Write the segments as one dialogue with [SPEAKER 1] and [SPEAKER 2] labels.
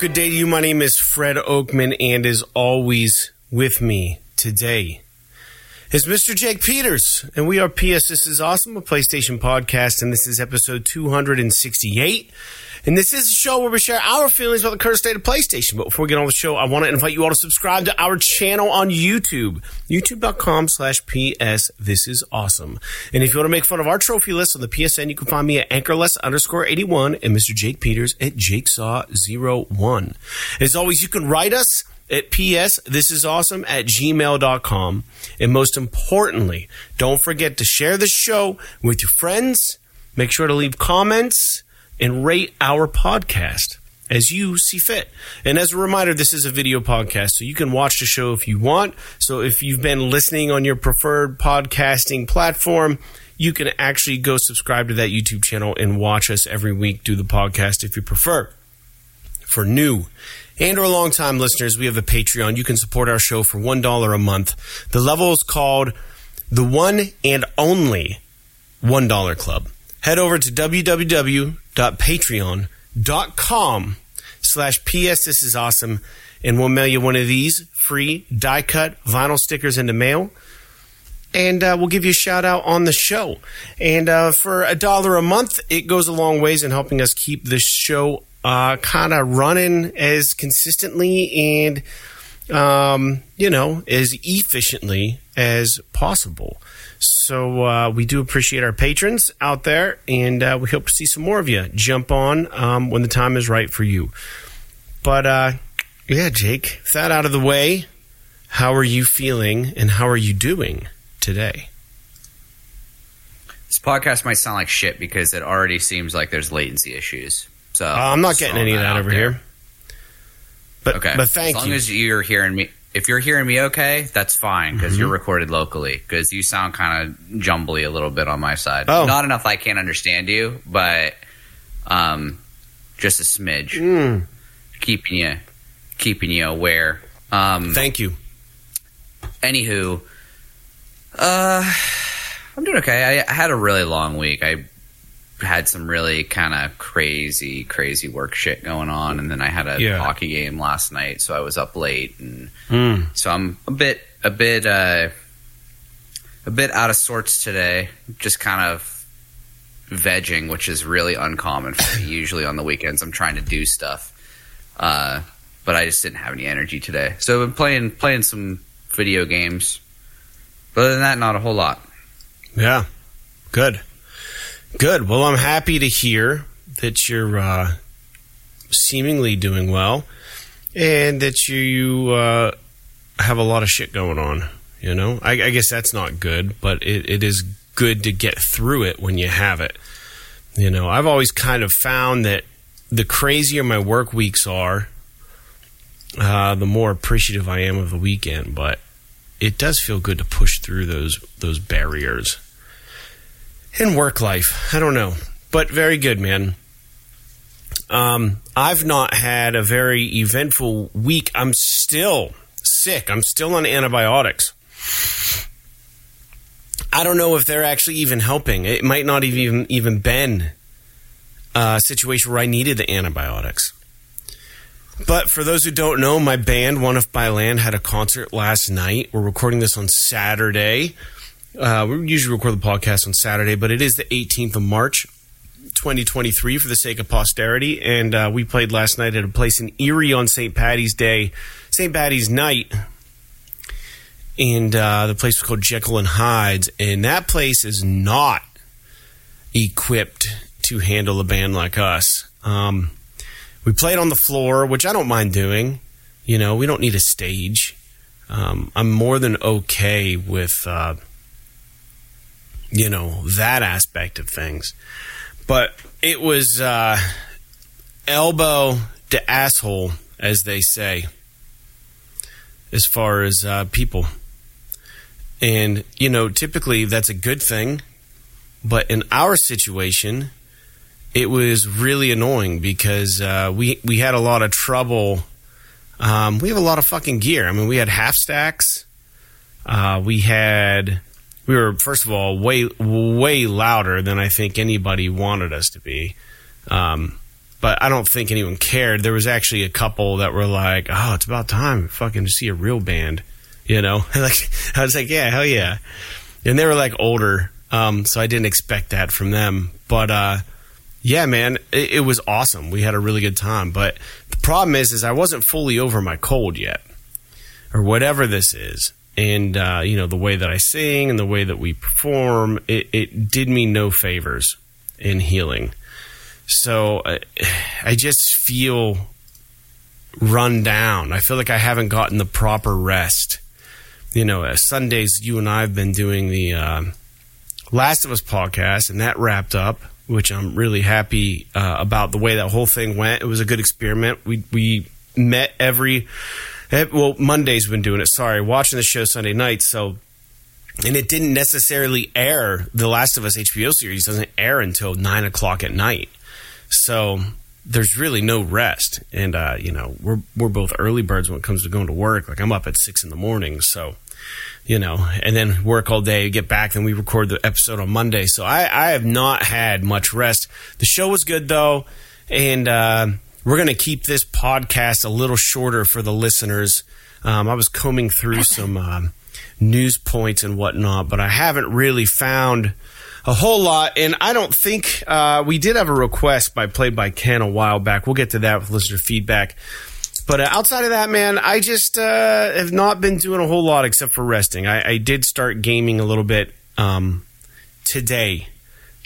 [SPEAKER 1] Good day to you. My name is Fred Oakman, and as always, with me today is Mr. Jake Peters, and we are PS. This is awesome, a PlayStation podcast, and this is episode 268. And this is a show where we share our feelings about the current state of PlayStation. But before we get on the show, I want to invite you all to subscribe to our channel on YouTube, youtube.com slash PS. This is awesome. And if you want to make fun of our trophy list on the PSN, you can find me at anchorless underscore 81 and Mr. Jake Peters at jakesaw01. As always, you can write us at PS, this is awesome at gmail.com. And most importantly, don't forget to share the show with your friends. Make sure to leave comments and rate our podcast as you see fit. And as a reminder, this is a video podcast, so you can watch the show if you want. So if you've been listening on your preferred podcasting platform, you can actually go subscribe to that YouTube channel and watch us every week do the podcast if you prefer. For new and or long time listeners, we have a Patreon. You can support our show for $1 a month. The level is called the one and only $1 club. Head over to www.patreon.com slash PS This is awesome and we'll mail you one of these free die cut vinyl stickers in the mail and uh, we'll give you a shout out on the show. And uh, for a dollar a month, it goes a long ways in helping us keep this show uh, kind of running as consistently and, um, you know, as efficiently as possible. So uh, we do appreciate our patrons out there, and uh, we hope to see some more of you jump on um, when the time is right for you. But uh, yeah, Jake, that out of the way, how are you feeling and how are you doing today?
[SPEAKER 2] This podcast might sound like shit because it already seems like there's latency issues.
[SPEAKER 1] Uh, I'm not getting any of that
[SPEAKER 2] out
[SPEAKER 1] over
[SPEAKER 2] there.
[SPEAKER 1] here. But
[SPEAKER 2] Okay,
[SPEAKER 1] but thank you.
[SPEAKER 2] as long
[SPEAKER 1] you.
[SPEAKER 2] as you're hearing me, if you're hearing me okay, that's fine because
[SPEAKER 1] Mm-hmm.
[SPEAKER 2] you're recorded locally. Because you sound kind of jumbly a little bit on my side.
[SPEAKER 1] Oh.
[SPEAKER 2] Not enough I can't understand you, but um, just a smidge,
[SPEAKER 1] Mm,
[SPEAKER 2] keeping you keeping you aware. Um,
[SPEAKER 1] thank you.
[SPEAKER 2] anywho, uh, I'm doing okay. I, I had a really long week. I had some really kind of crazy, crazy work shit going on, and then I had a
[SPEAKER 1] Yeah.
[SPEAKER 2] hockey game last night, so I was up late, and
[SPEAKER 1] Mm.
[SPEAKER 2] so I'm a bit, a bit, uh, a bit out of sorts today. Just kind of vegging, which is really uncommon for me. Usually on the weekends, I'm trying to do stuff, uh, but I just didn't have any energy today. So I've been playing, playing some video games. But other than that, not a whole lot.
[SPEAKER 1] Yeah. Good. Good. Well, I'm happy to hear that you're uh, seemingly doing well and that you uh, have a lot of shit going on. You know, I, I guess that's not good, but it, it is good to get through it when you have it. You know, I've always kind of found that the crazier my work weeks are, uh, the more appreciative I am of the weekend. But it does feel good to push through those those barriers in work life. I don't know, but very good, man. Um, I've not had a very eventful week. I'm still sick. I'm still on antibiotics. I don't know if they're actually even helping. It might not have even even been a situation where I needed the antibiotics. But for those who don't know, my band, One If by Land, had a concert last night. We're recording this on Saturday. Uh, we usually record the podcast on Saturday, but it is the 18th of March, 2023, for the sake of posterity. And uh, we played last night at a place in Erie on St. Patty's Day, St. Patty's night. And uh, the place was called Jekyll and Hyde's. And that place is not equipped to handle a band like us. Um, we played on the floor, which I don't mind doing. You know, we don't need a stage. Um, I'm more than okay with, uh, you know, that aspect of things. But it was uh, elbow to asshole, as they say, as far as uh, people. And, you know, typically that's a good thing. But in our situation, it was really annoying because uh, we we had a lot of trouble. Um, we have a lot of fucking gear. I mean, we had half stacks. Uh, we had we were first of all way way louder than I think anybody wanted us to be. Um, but I don't think anyone cared. There was actually a couple that were like, "Oh, it's about time, fucking to see a real band," you know. like I was like, "Yeah, hell yeah," and they were like older, um, so I didn't expect that from them. But uh, yeah, man, it, it was awesome. We had a really good time. But the problem is, is I wasn't fully over my cold yet, or whatever this is and uh, you know the way that I sing and the way that we perform, it, it did me no favors in healing. So uh, I just feel run down. I feel like I haven't gotten the proper rest. You know, uh, Sundays you and I have been doing the uh, Last of Us podcast, and that wrapped up, which I'm really happy uh, about the way that whole thing went. It was a good experiment. We we met every well, Monday's been doing it. Sorry, watching the show Sunday night. So, and it didn't necessarily air. The Last of Us HBO series doesn't air until nine o'clock at night. So there's really no rest. And uh, you know, we're we're both early birds when it comes to going to work. Like I'm up at six in the morning. So you know, and then work all day, get back, then we record the episode on Monday. So I, I have not had much rest. The show was good though, and uh, we're going to keep this podcast a little shorter for the listeners. Um, I was combing through some um, news points and whatnot, but I haven't really found a whole lot. And I don't think uh, we did have a request by Play by Ken a while back. We'll get to that with listener feedback. But uh, outside of that, man, I just uh, have not been doing a whole lot except for resting. I, I did start gaming a little bit um, today,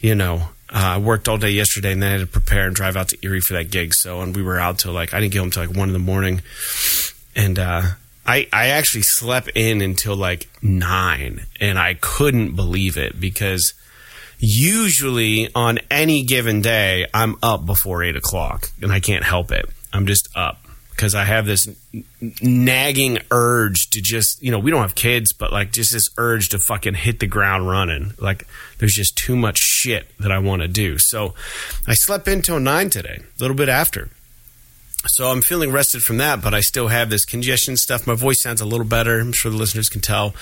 [SPEAKER 1] you know, uh, I worked all day yesterday and then I had to prepare and drive out to Erie for that gig. So, and we were out till like, I didn't get home till like one in the morning. And, uh, I, I actually slept in until like nine and I couldn't believe it because usually on any given day, I'm up before eight o'clock and I can't help it. I'm just up because I have this nagging urge to just, you know, we don't have kids, but like just this urge to fucking hit the ground running. Like there's just too much shit that I want to do. So I slept until nine today, a little bit after. So I'm feeling rested from that, but I still have this congestion stuff. My voice sounds a little better. I'm sure the listeners can tell.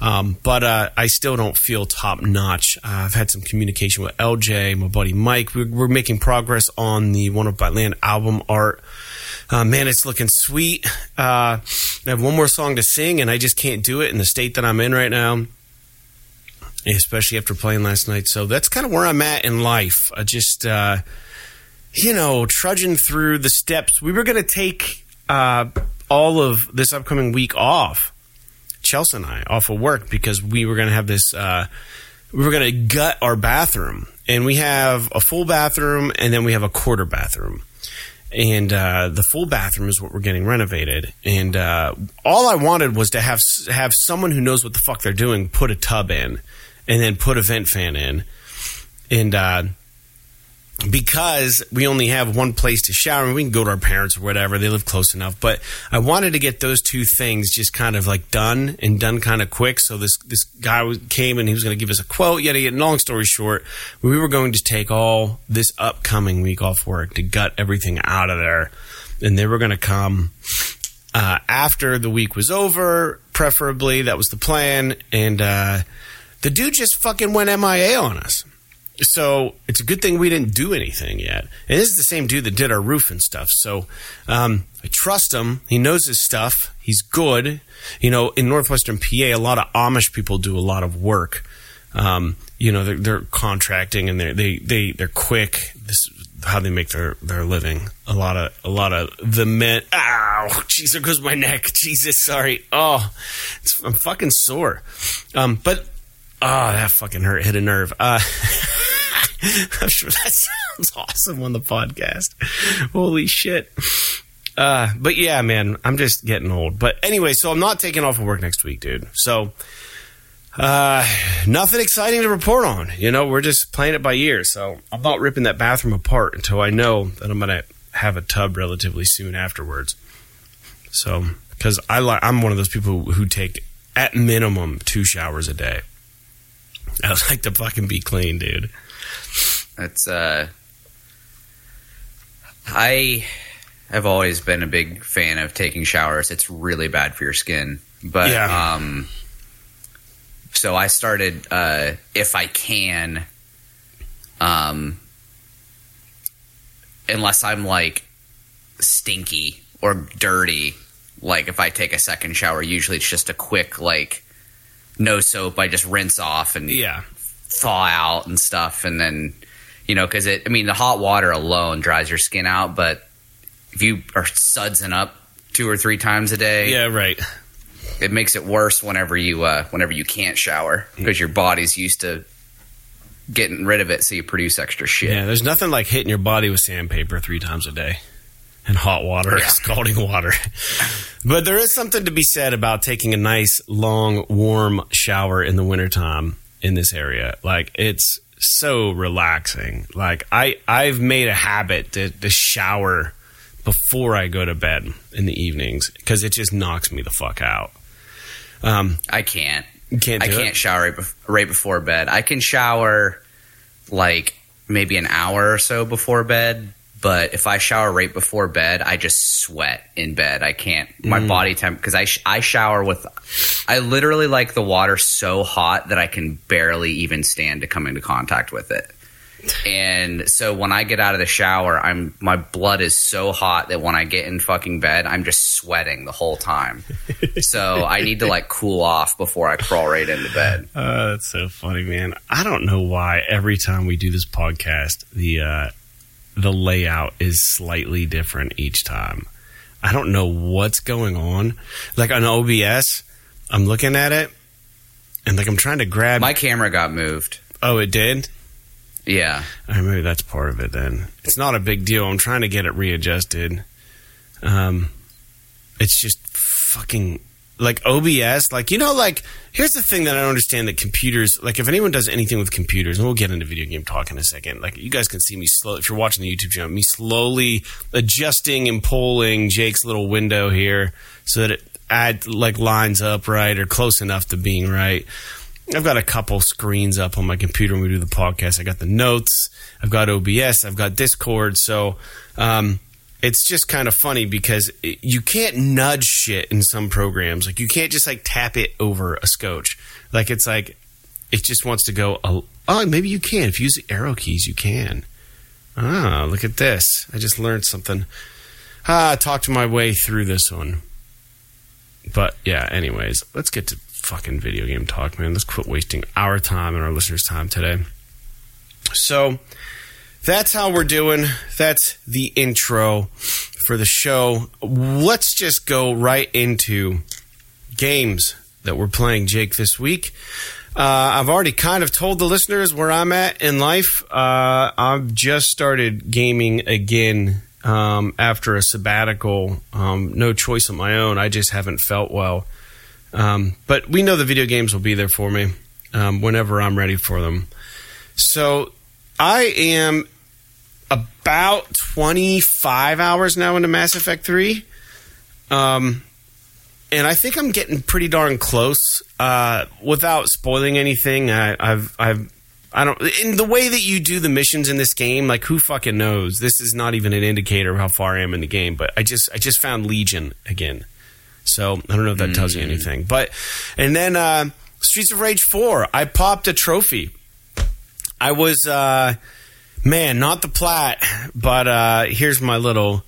[SPEAKER 1] Um, but uh, I still don't feel top notch. Uh, I've had some communication with LJ, my buddy Mike. We're, we're making progress on the One If by Land album art. Uh, man, it's looking sweet. Uh, I have one more song to sing, and I just can't do it in the state that I'm in right now, especially after playing last night. So that's kind of where I'm at in life. I just, uh, you know, trudging through the steps. We were going to take uh, all of this upcoming week off, Chelsea and I, off of work because we were going to have this. Uh, we were going to gut our bathroom, and we have a full bathroom, and then we have a quarter bathroom and uh, the full bathroom is what we're getting renovated. And uh, all I wanted was to have have someone who knows what the fuck they're doing put a tub in, and then put a vent fan in, and uh, because we only have one place to shower, and we can go to our parents or whatever. They live close enough, but I wanted to get those two things just kind of like done and done kind of quick. So this this guy came and he was going to give us a quote. Yet, again, long story short, we were going to take all this upcoming week off work to gut everything out of there, and they were going to come uh, after the week was over, preferably. That was the plan, and uh, the dude just fucking went MIA on us so it's a good thing we didn't do anything yet. And this is the same dude that did our roof and stuff. So um, I trust him. He knows his stuff. He's good. You know, in northwestern PA, a lot of Amish people do a lot of work. Um, you know, they're, they're, contracting and they're, they they they're quick. This is how they make their their living. A lot of a lot of the men. Ow, Jesus, goes my neck. Jesus, sorry. Oh, I'm fucking sore. Um, but Oh, that fucking hurt. Hit a nerve. Uh, I'm sure that sounds awesome on the podcast. Holy shit. Uh, but yeah, man, I'm just getting old. But anyway, so I'm not taking off of work next week, dude. So, uh, nothing exciting to report on. You know, we're just playing it by ear. So I'm not ripping that bathroom apart until I know that I'm going to have a tub relatively soon afterwards. So, because I like, I'm one of those people who take at minimum two showers a day. I would like to fucking be clean, dude.
[SPEAKER 2] That's uh I have always been a big fan of taking showers. It's really bad for your skin. But yeah. um so I started uh if I can um unless I'm like stinky or dirty. Like if I take a second shower, usually it's just a quick like no soap. I just rinse off and
[SPEAKER 1] Yeah.
[SPEAKER 2] thaw out and stuff, and then you know because it. I mean, the hot water alone dries your skin out, but if you are sudsing up two or three times a day,
[SPEAKER 1] Yeah, right.
[SPEAKER 2] it makes it worse whenever you uh, whenever you can't shower because your body's used to getting rid of it, so you produce extra shit.
[SPEAKER 1] Yeah, there's nothing like hitting your body with sandpaper three times a day and hot water,
[SPEAKER 2] Yeah.
[SPEAKER 1] scalding water. but there is something to be said about taking a nice, long, warm shower in the wintertime in this area. Like, it's so relaxing. Like, I, I've made a habit to, to shower before I go to bed in the evenings because it just knocks me the fuck out. Um,
[SPEAKER 2] I can't.
[SPEAKER 1] can't
[SPEAKER 2] I can't
[SPEAKER 1] it?
[SPEAKER 2] shower right, bef- right before bed. I can shower like maybe an hour or so before bed, but if I shower right before bed, I just sweat in bed. I can't. My
[SPEAKER 1] Mm.
[SPEAKER 2] body temp because I sh- I shower with. I literally like the water so hot that I can barely even stand to come into contact with it. And so when I get out of the shower, I'm my blood is so hot that when I get in fucking bed, I'm just sweating the whole time. so I need to like cool off before I crawl right into bed.
[SPEAKER 1] Uh, that's so funny, man. I don't know why every time we do this podcast, the uh, the layout is slightly different each time. I don't know what's going on. Like on OBS, I'm looking at it, and like I'm trying to grab.
[SPEAKER 2] My camera got moved.
[SPEAKER 1] oh, it did.
[SPEAKER 2] Yeah.
[SPEAKER 1] Uh, maybe that's part of it. Then it's not a big deal. I'm trying to get it readjusted. Um, it's just fucking like OBS. Like you know, like here's the thing that I don't understand that computers. Like if anyone does anything with computers, and we'll get into video game talk in a second. Like you guys can see me slow. If you're watching the YouTube channel, me slowly adjusting and pulling Jake's little window here so that it add like lines up right or close enough to being right. I've got a couple screens up on my computer when we do the podcast. I got the notes, I've got OBS, I've got Discord. So um, it's just kind of funny because it, you can't nudge shit in some programs. Like you can't just like tap it over a scotch. Like it's like it just wants to go. Oh, maybe you can if you use the arrow keys. You can. Ah, look at this! I just learned something. Ah, I talked my way through this one. But yeah, anyways, let's get to fucking video game talk, man. Let's quit wasting our time and our listeners' time today. So that's how we're doing. That's the intro for the show. Let's just go right into games that we're playing, Jake, this week. Uh, I've already kind of told the listeners where I'm at in life. Uh, I've just started gaming again um, after a sabbatical. Um, no choice of my own. I just haven't felt well. Um, but we know the video games will be there for me um, whenever I'm ready for them. So I am about 25 hours now into Mass Effect 3. Um, and I think I'm getting pretty darn close. Uh, without spoiling anything, I, I've, I've, I don't. In the way that you do the missions in this game, like who fucking knows? This is not even an indicator of how far I am in the game. But I just, I just found Legion again. So I don't know if that tells you anything. But and then uh, Streets of Rage Four, I popped a trophy. I was, uh, man, not the plat, but uh, here's my little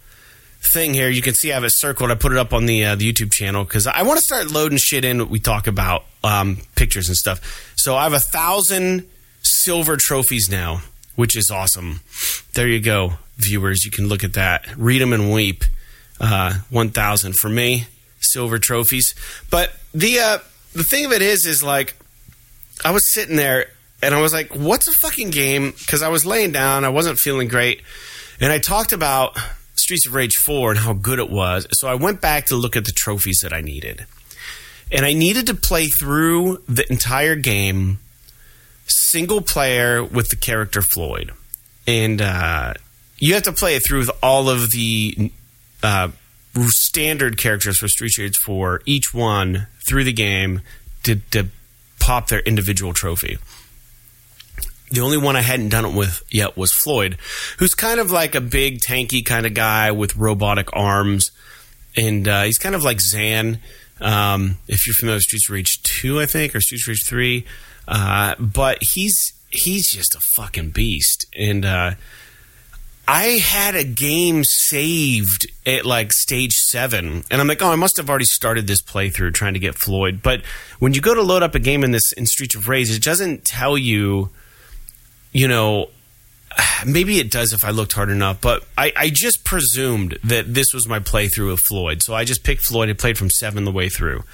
[SPEAKER 1] thing here. You can see I have it circled. I put it up on the uh, the YouTube channel because I want to start loading shit in. We talk about um, pictures and stuff. So I have a thousand silver trophies now, which is awesome. There you go, viewers. You can look at that, read them and weep. Uh, One thousand for me, silver trophies. But the uh, the thing of it is, is like I was sitting there and I was like, "What's a fucking game?" Because I was laying down, I wasn't feeling great, and I talked about Streets of Rage 4 and how good it was. So I went back to look at the trophies that I needed. And I needed to play through the entire game single player with the character Floyd. And uh, you have to play it through with all of the uh, standard characters for Street of Rage 4, each one through the game to, to pop their individual trophy. The only one I hadn't done it with yet was Floyd, who's kind of like a big, tanky kind of guy with robotic arms. And uh, he's kind of like Zan, um, if you're familiar with Streets of Rage 2, I think, or Streets of Rage 3. Uh, but he's he's just a fucking beast. And uh, I had a game saved at like stage seven, and I'm like, oh, I must have already started this playthrough trying to get Floyd. But when you go to load up a game in this in Streets of Rage, it doesn't tell you, you know, maybe it does if I looked hard enough, but I, I just presumed that this was my playthrough of Floyd. So I just picked Floyd and played from seven the way through.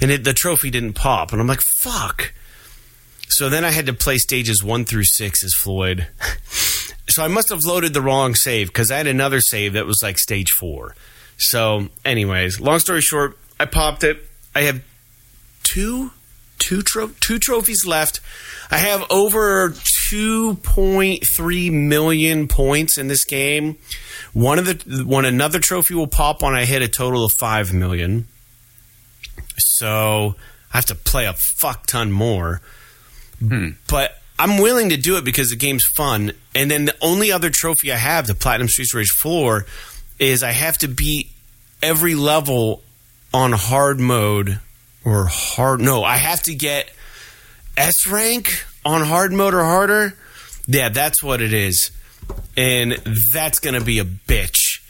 [SPEAKER 1] And it, the trophy didn't pop. And I'm like, fuck. So then I had to play stages one through six as Floyd. so I must have loaded the wrong save because I had another save that was like stage four. So, anyways, long story short, I popped it. I have two two tro- two trophies left. I have over 2.3 million points in this game. One of the when another trophy will pop when I hit a total of 5 million. So, I have to play a fuck ton more.
[SPEAKER 2] Hmm.
[SPEAKER 1] But I'm willing to do it because the game's fun. And then the only other trophy I have, the Platinum Streets Rage 4, is I have to beat every level on hard mode or hard. No, I have to get S rank on hard mode or harder. Yeah, that's what it is. And that's to be a bitch.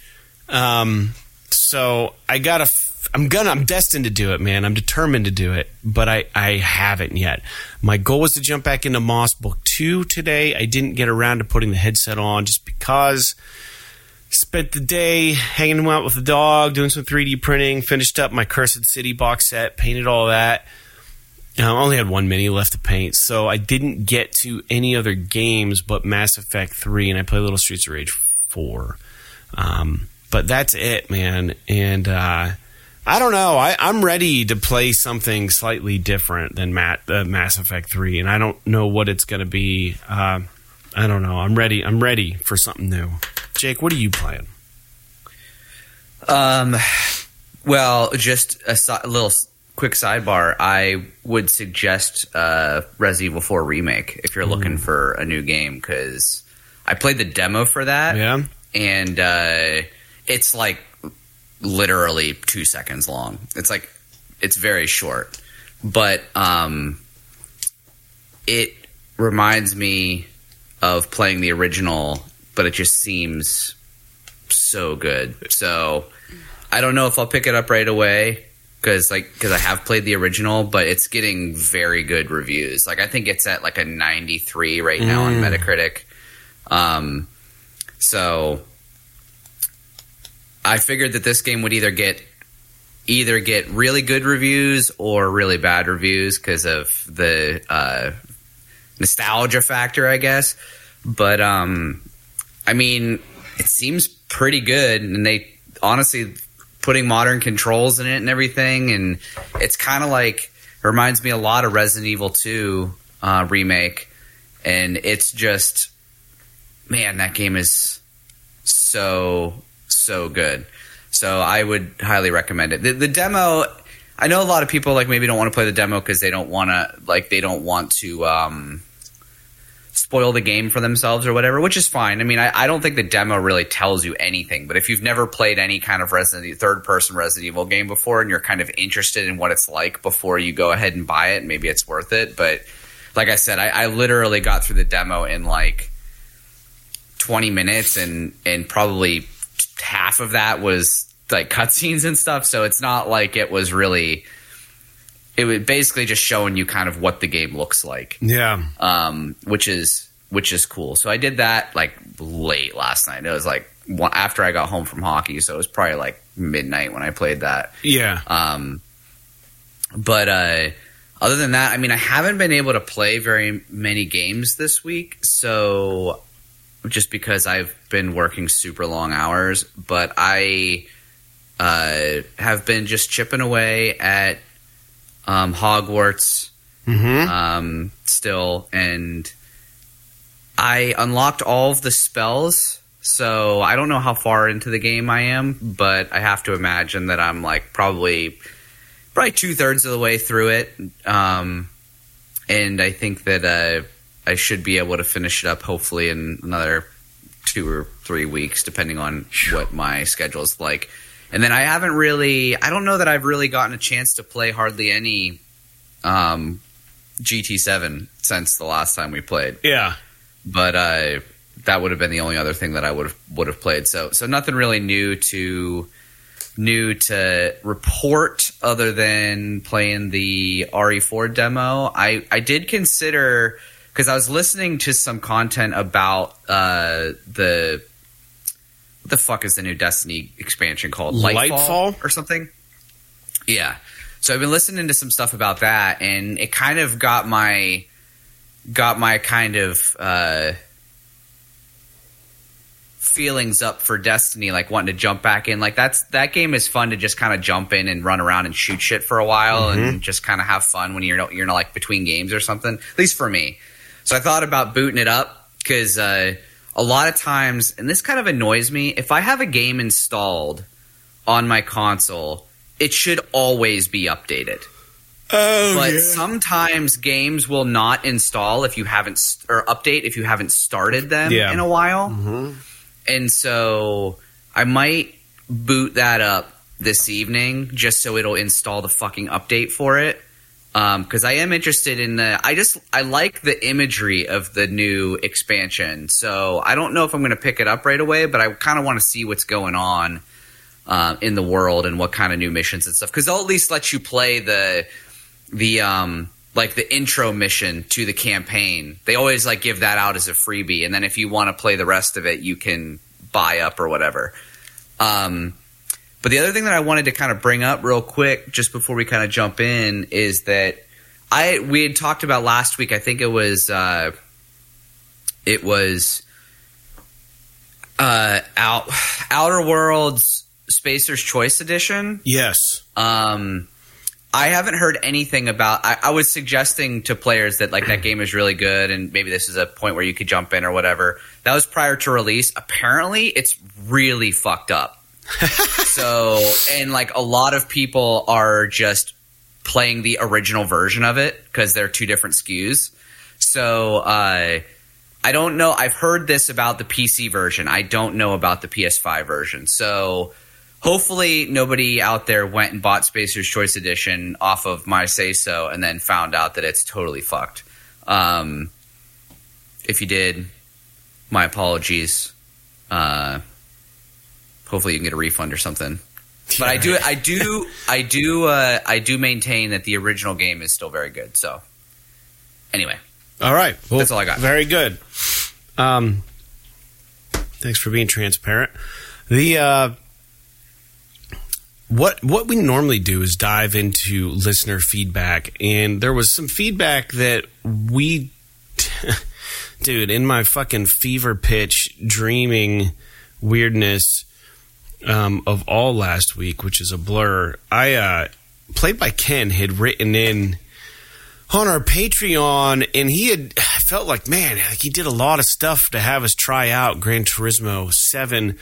[SPEAKER 1] Um, so I gotta. f- I'm gonna. I'm destined to do it, man. I'm determined to do it, but I I haven't yet. My goal was to jump back into Moss Book Two today. I didn't get around to putting the headset on just because. Spent the day hanging out with the dog, doing some 3D printing. Finished up my Cursed City box set, painted all that. I only had one mini left to paint, so I didn't get to any other games but Mass Effect 3, and I played Little Streets of Rage 4. Um, but that's it, man. And uh, I don't know. I, I'm ready to play something slightly different than Matt, uh, Mass Effect 3, and I don't know what it's going to be. Uh, I don't know. I'm ready. I'm ready for something new. Jake, what are you playing?
[SPEAKER 2] Um, well, just a, little quick sidebar. I would suggest uh, Resident Evil 4 remake if you're looking for a new game because I played the demo for that,
[SPEAKER 1] Yeah.
[SPEAKER 2] and uh, it's like literally two seconds long. It's like it's very short, but um, it reminds me of playing the original, but it just seems so good. So I don't know if I'll pick it up right away because like because I have played the original, but it's getting very good reviews. Like I think it's at like a 93 right now on Metacritic. Um, so I figured that this game would either get either get really good reviews or really bad reviews because of the uh, nostalgia factor, I guess. But um, I mean, it seems pretty good, and they honestly putting modern controls in it and everything, and it's kind of like reminds me a lot of Resident Evil Two uh, remake, and it's just man, that game is so so good. So I would highly recommend it. The, the demo, I know a lot of people like maybe don't want to play the demo because they don't want to like they don't want to um, spoil the game for themselves or whatever, which is fine. I mean, I, I don't think the demo really tells you anything. But if you've never played any kind of Resident Evil, third person Resident Evil game before and you're kind of interested in what it's like before you go ahead and buy it, maybe it's worth it. But like I said, I, I literally got through the demo in like 20 minutes and and probably half of that was like cutscenes and stuff so it's not like it was really it was basically just showing you kind of what the game looks like
[SPEAKER 1] Yeah.
[SPEAKER 2] um, which is which is cool so i did that like late last night it was like one, after i got home from hockey so it was probably like midnight when i played that
[SPEAKER 1] Yeah.
[SPEAKER 2] um, but uh, other than that, I mean, I haven't been able to play very many games this week. So just because I've been working super long hours, but I uh, have been just chipping away at um, Hogwarts
[SPEAKER 1] Mm-hmm.
[SPEAKER 2] um, still, and I unlocked all of the spells. So I don't know how far into the game I am, but I have to imagine that I'm like probably probably two thirds of the way through it. Um, and I think that uh, I should be able to finish it up hopefully in another two or three weeks, depending on what my schedule is like. And then I haven't really, I don't know that I've really gotten a chance to play hardly any um, GT7 since the last time we played.
[SPEAKER 1] Yeah.
[SPEAKER 2] But uh, that would have been the only other thing that I would have would have played. So so nothing really new to new to report other than playing the RE4 demo. I I did consider because I was listening to some content about uh, the the fuck is the new Destiny expansion called
[SPEAKER 1] Lightfall?
[SPEAKER 2] or something. Yeah. So I've been listening to some stuff about that, and it kind of got my got my kind of uh, feelings up for Destiny, like wanting to jump back in. Like that's that game is fun to just kind of jump in and run around and shoot shit for a while, and just kind of have fun when you're not, you're not like between games or something. At least for me. So I thought about booting it up because uh, a lot of times, and this kind of annoys me, if I have a game installed on my console, it should always be updated.
[SPEAKER 1] Oh,
[SPEAKER 2] But sometimes games will not install if you haven't st- or update if you haven't started them
[SPEAKER 1] Yeah.
[SPEAKER 2] in a while. Mm-hmm. And so I might boot that up this evening just so it'll install the fucking update for it. Because I am interested in the. I just I like the imagery of the new expansion. So I don't know if I'm going to pick it up right away, but I kind of want to see what's going on uh, in the world and what kind of new missions and stuff. Because they'll at least let you play the the um like the intro mission to the campaign. They always like give that out as a freebie, and then if you want to play the rest of it, you can buy up or whatever. Um, but the other thing that I wanted to kind of bring up real quick, just before we kind of jump in, is that I we had talked about last week. I think it was uh, it was uh, out Outer Worlds Spacer's Choice Edition.
[SPEAKER 1] Yes.
[SPEAKER 2] Um, I haven't heard anything about. I, I was suggesting to players that like that game is really good, and maybe this is a point where you could jump in or whatever. That was prior to release. Apparently, it's really fucked up. so, and like a lot of people are just playing the original version of it because they're two different SKUs. So, uh, I don't know. I've heard this about the PC version. I don't know about the PS5 version. So hopefully nobody out there went and bought Spacer's Choice Edition off of my say so and then found out that it's totally fucked. Um, if you did, my apologies. Uh, hopefully you can get a refund or something. But I do, I do, I do, uh, I do maintain that the original game is still very good. So, anyway,
[SPEAKER 1] All right. Well,
[SPEAKER 2] That's all I got.
[SPEAKER 1] Very good. Um, thanks for being transparent. The uh, what what we normally do is dive into listener feedback, and there was some feedback that we, dude, in my fucking fever pitch dreaming weirdness um, of all last week, which is a blur. I uh, played by Ken had written in on our Patreon, and he had felt like man, like he did a lot of stuff to have us try out Gran Turismo Seven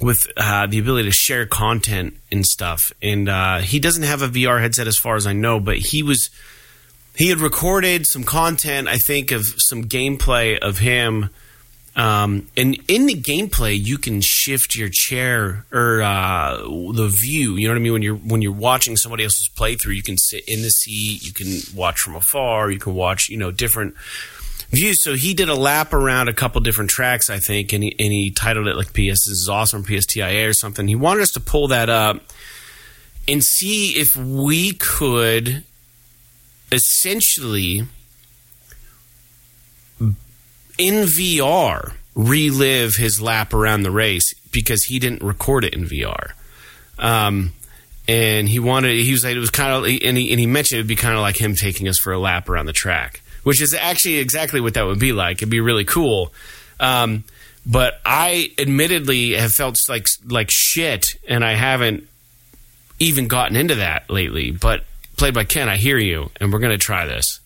[SPEAKER 1] with uh, the ability to share content and stuff. And uh, he doesn't have a VR headset, as far as I know, but he was he had recorded some content, I think, of some gameplay of him. Um, and in the gameplay, you can shift your chair or uh, the view. You know what I mean? When you're when you're watching somebody else's playthrough, you can sit in the seat, you can watch from afar, you can watch you know different views. So he did a lap around a couple different tracks, I think, and he, and he titled it like "PS This is awesome" PSTIA or something. He wanted us to pull that up and see if we could essentially in VR relive his lap around the race because he didn't record it in VR. Um, and he wanted, he was like, it was kind of, and he, and he mentioned it'd be kind of like him taking us for a lap around the track, which is actually exactly what that would be like. It'd be really cool. Um, but I admittedly have felt like like shit, and I haven't even gotten into that lately. But played by Ken, I hear you, and we're gonna try this.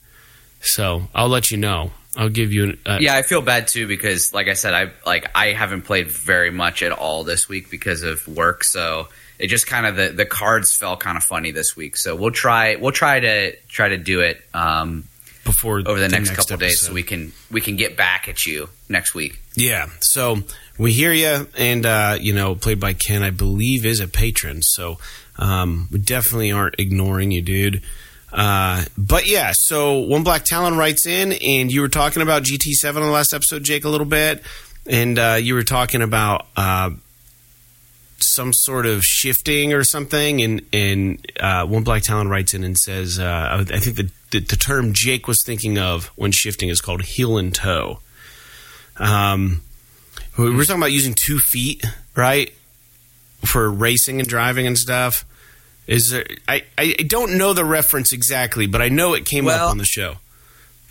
[SPEAKER 1] So I'll let you know. I'll give you an. Uh,
[SPEAKER 2] Yeah, I feel bad too because, like I said, I like I haven't played very much at all this week because of work. So it just kind of the the cards fell kind of funny this week. So we'll try we'll try to try to do it um,
[SPEAKER 1] before
[SPEAKER 2] over the, next, couple days so we can we can get back at you next week.
[SPEAKER 1] Yeah. So we hear you, and uh, you know, played by Ken, I believe, is a patron. So um, we definitely aren't ignoring you, dude. Uh, but yeah, so one black talon writes in, and you were talking about GT7 on the last episode, Jake, a little bit, and uh, you were talking about uh, some sort of shifting or something, and and uh, one black talon writes in and says, uh, I think the, the the term Jake was thinking of when shifting is called heel and toe. Um, we we're talking about using two feet, right, for racing and driving and stuff. Is there? I I don't know the reference exactly, but I know it came
[SPEAKER 2] Well,
[SPEAKER 1] up on the show.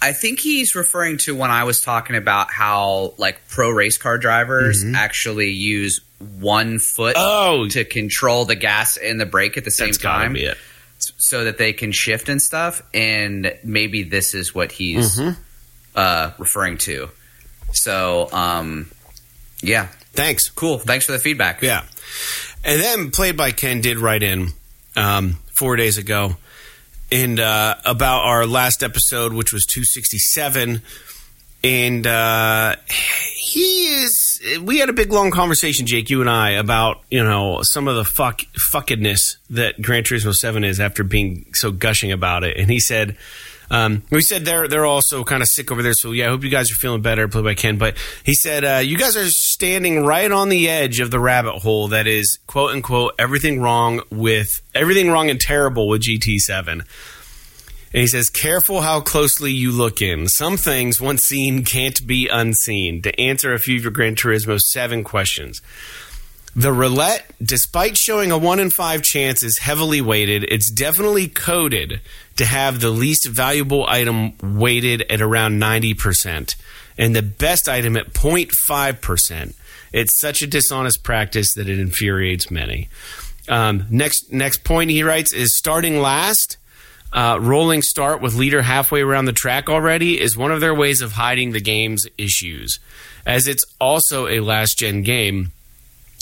[SPEAKER 2] I think he's referring to when I was talking about how like pro race car drivers actually use one foot
[SPEAKER 1] Oh,
[SPEAKER 2] to control the gas and the brake at the same
[SPEAKER 1] that's
[SPEAKER 2] time so that they can shift and stuff and maybe this is what he's
[SPEAKER 1] Mhm.
[SPEAKER 2] uh, referring to. So um yeah,
[SPEAKER 1] Thanks.
[SPEAKER 2] cool. Thanks for the feedback.
[SPEAKER 1] Yeah. And then Played by Ken did write in um, four days ago and uh, about our last episode, which was 267. And uh, he is. We had a big long conversation, Jake, you and I, about you know some of the fuck fuckedness that Gran Turismo Seven is after being so gushing about it. And he said, um, we said they're they're also kind of sick over there. So yeah, I hope you guys are feeling better. Played by Ken, but he said uh, you guys are standing right on the edge of the rabbit hole that is quote unquote everything wrong with everything wrong and terrible with GT Seven. And he says, careful how closely you look in. Some things, once seen, can't be unseen. To answer a few of your Gran Turismo 7 questions. The roulette, despite showing a 1 in 5 chance, is heavily weighted. It's definitely coded to have the least valuable item weighted at around 90%, and the best item at 0.5%. It's such a dishonest practice that it infuriates many. Um, next, next point he writes is starting last uh, rolling start with leader halfway around the track already is one of their ways of hiding the game's issues. As it's also a last gen game,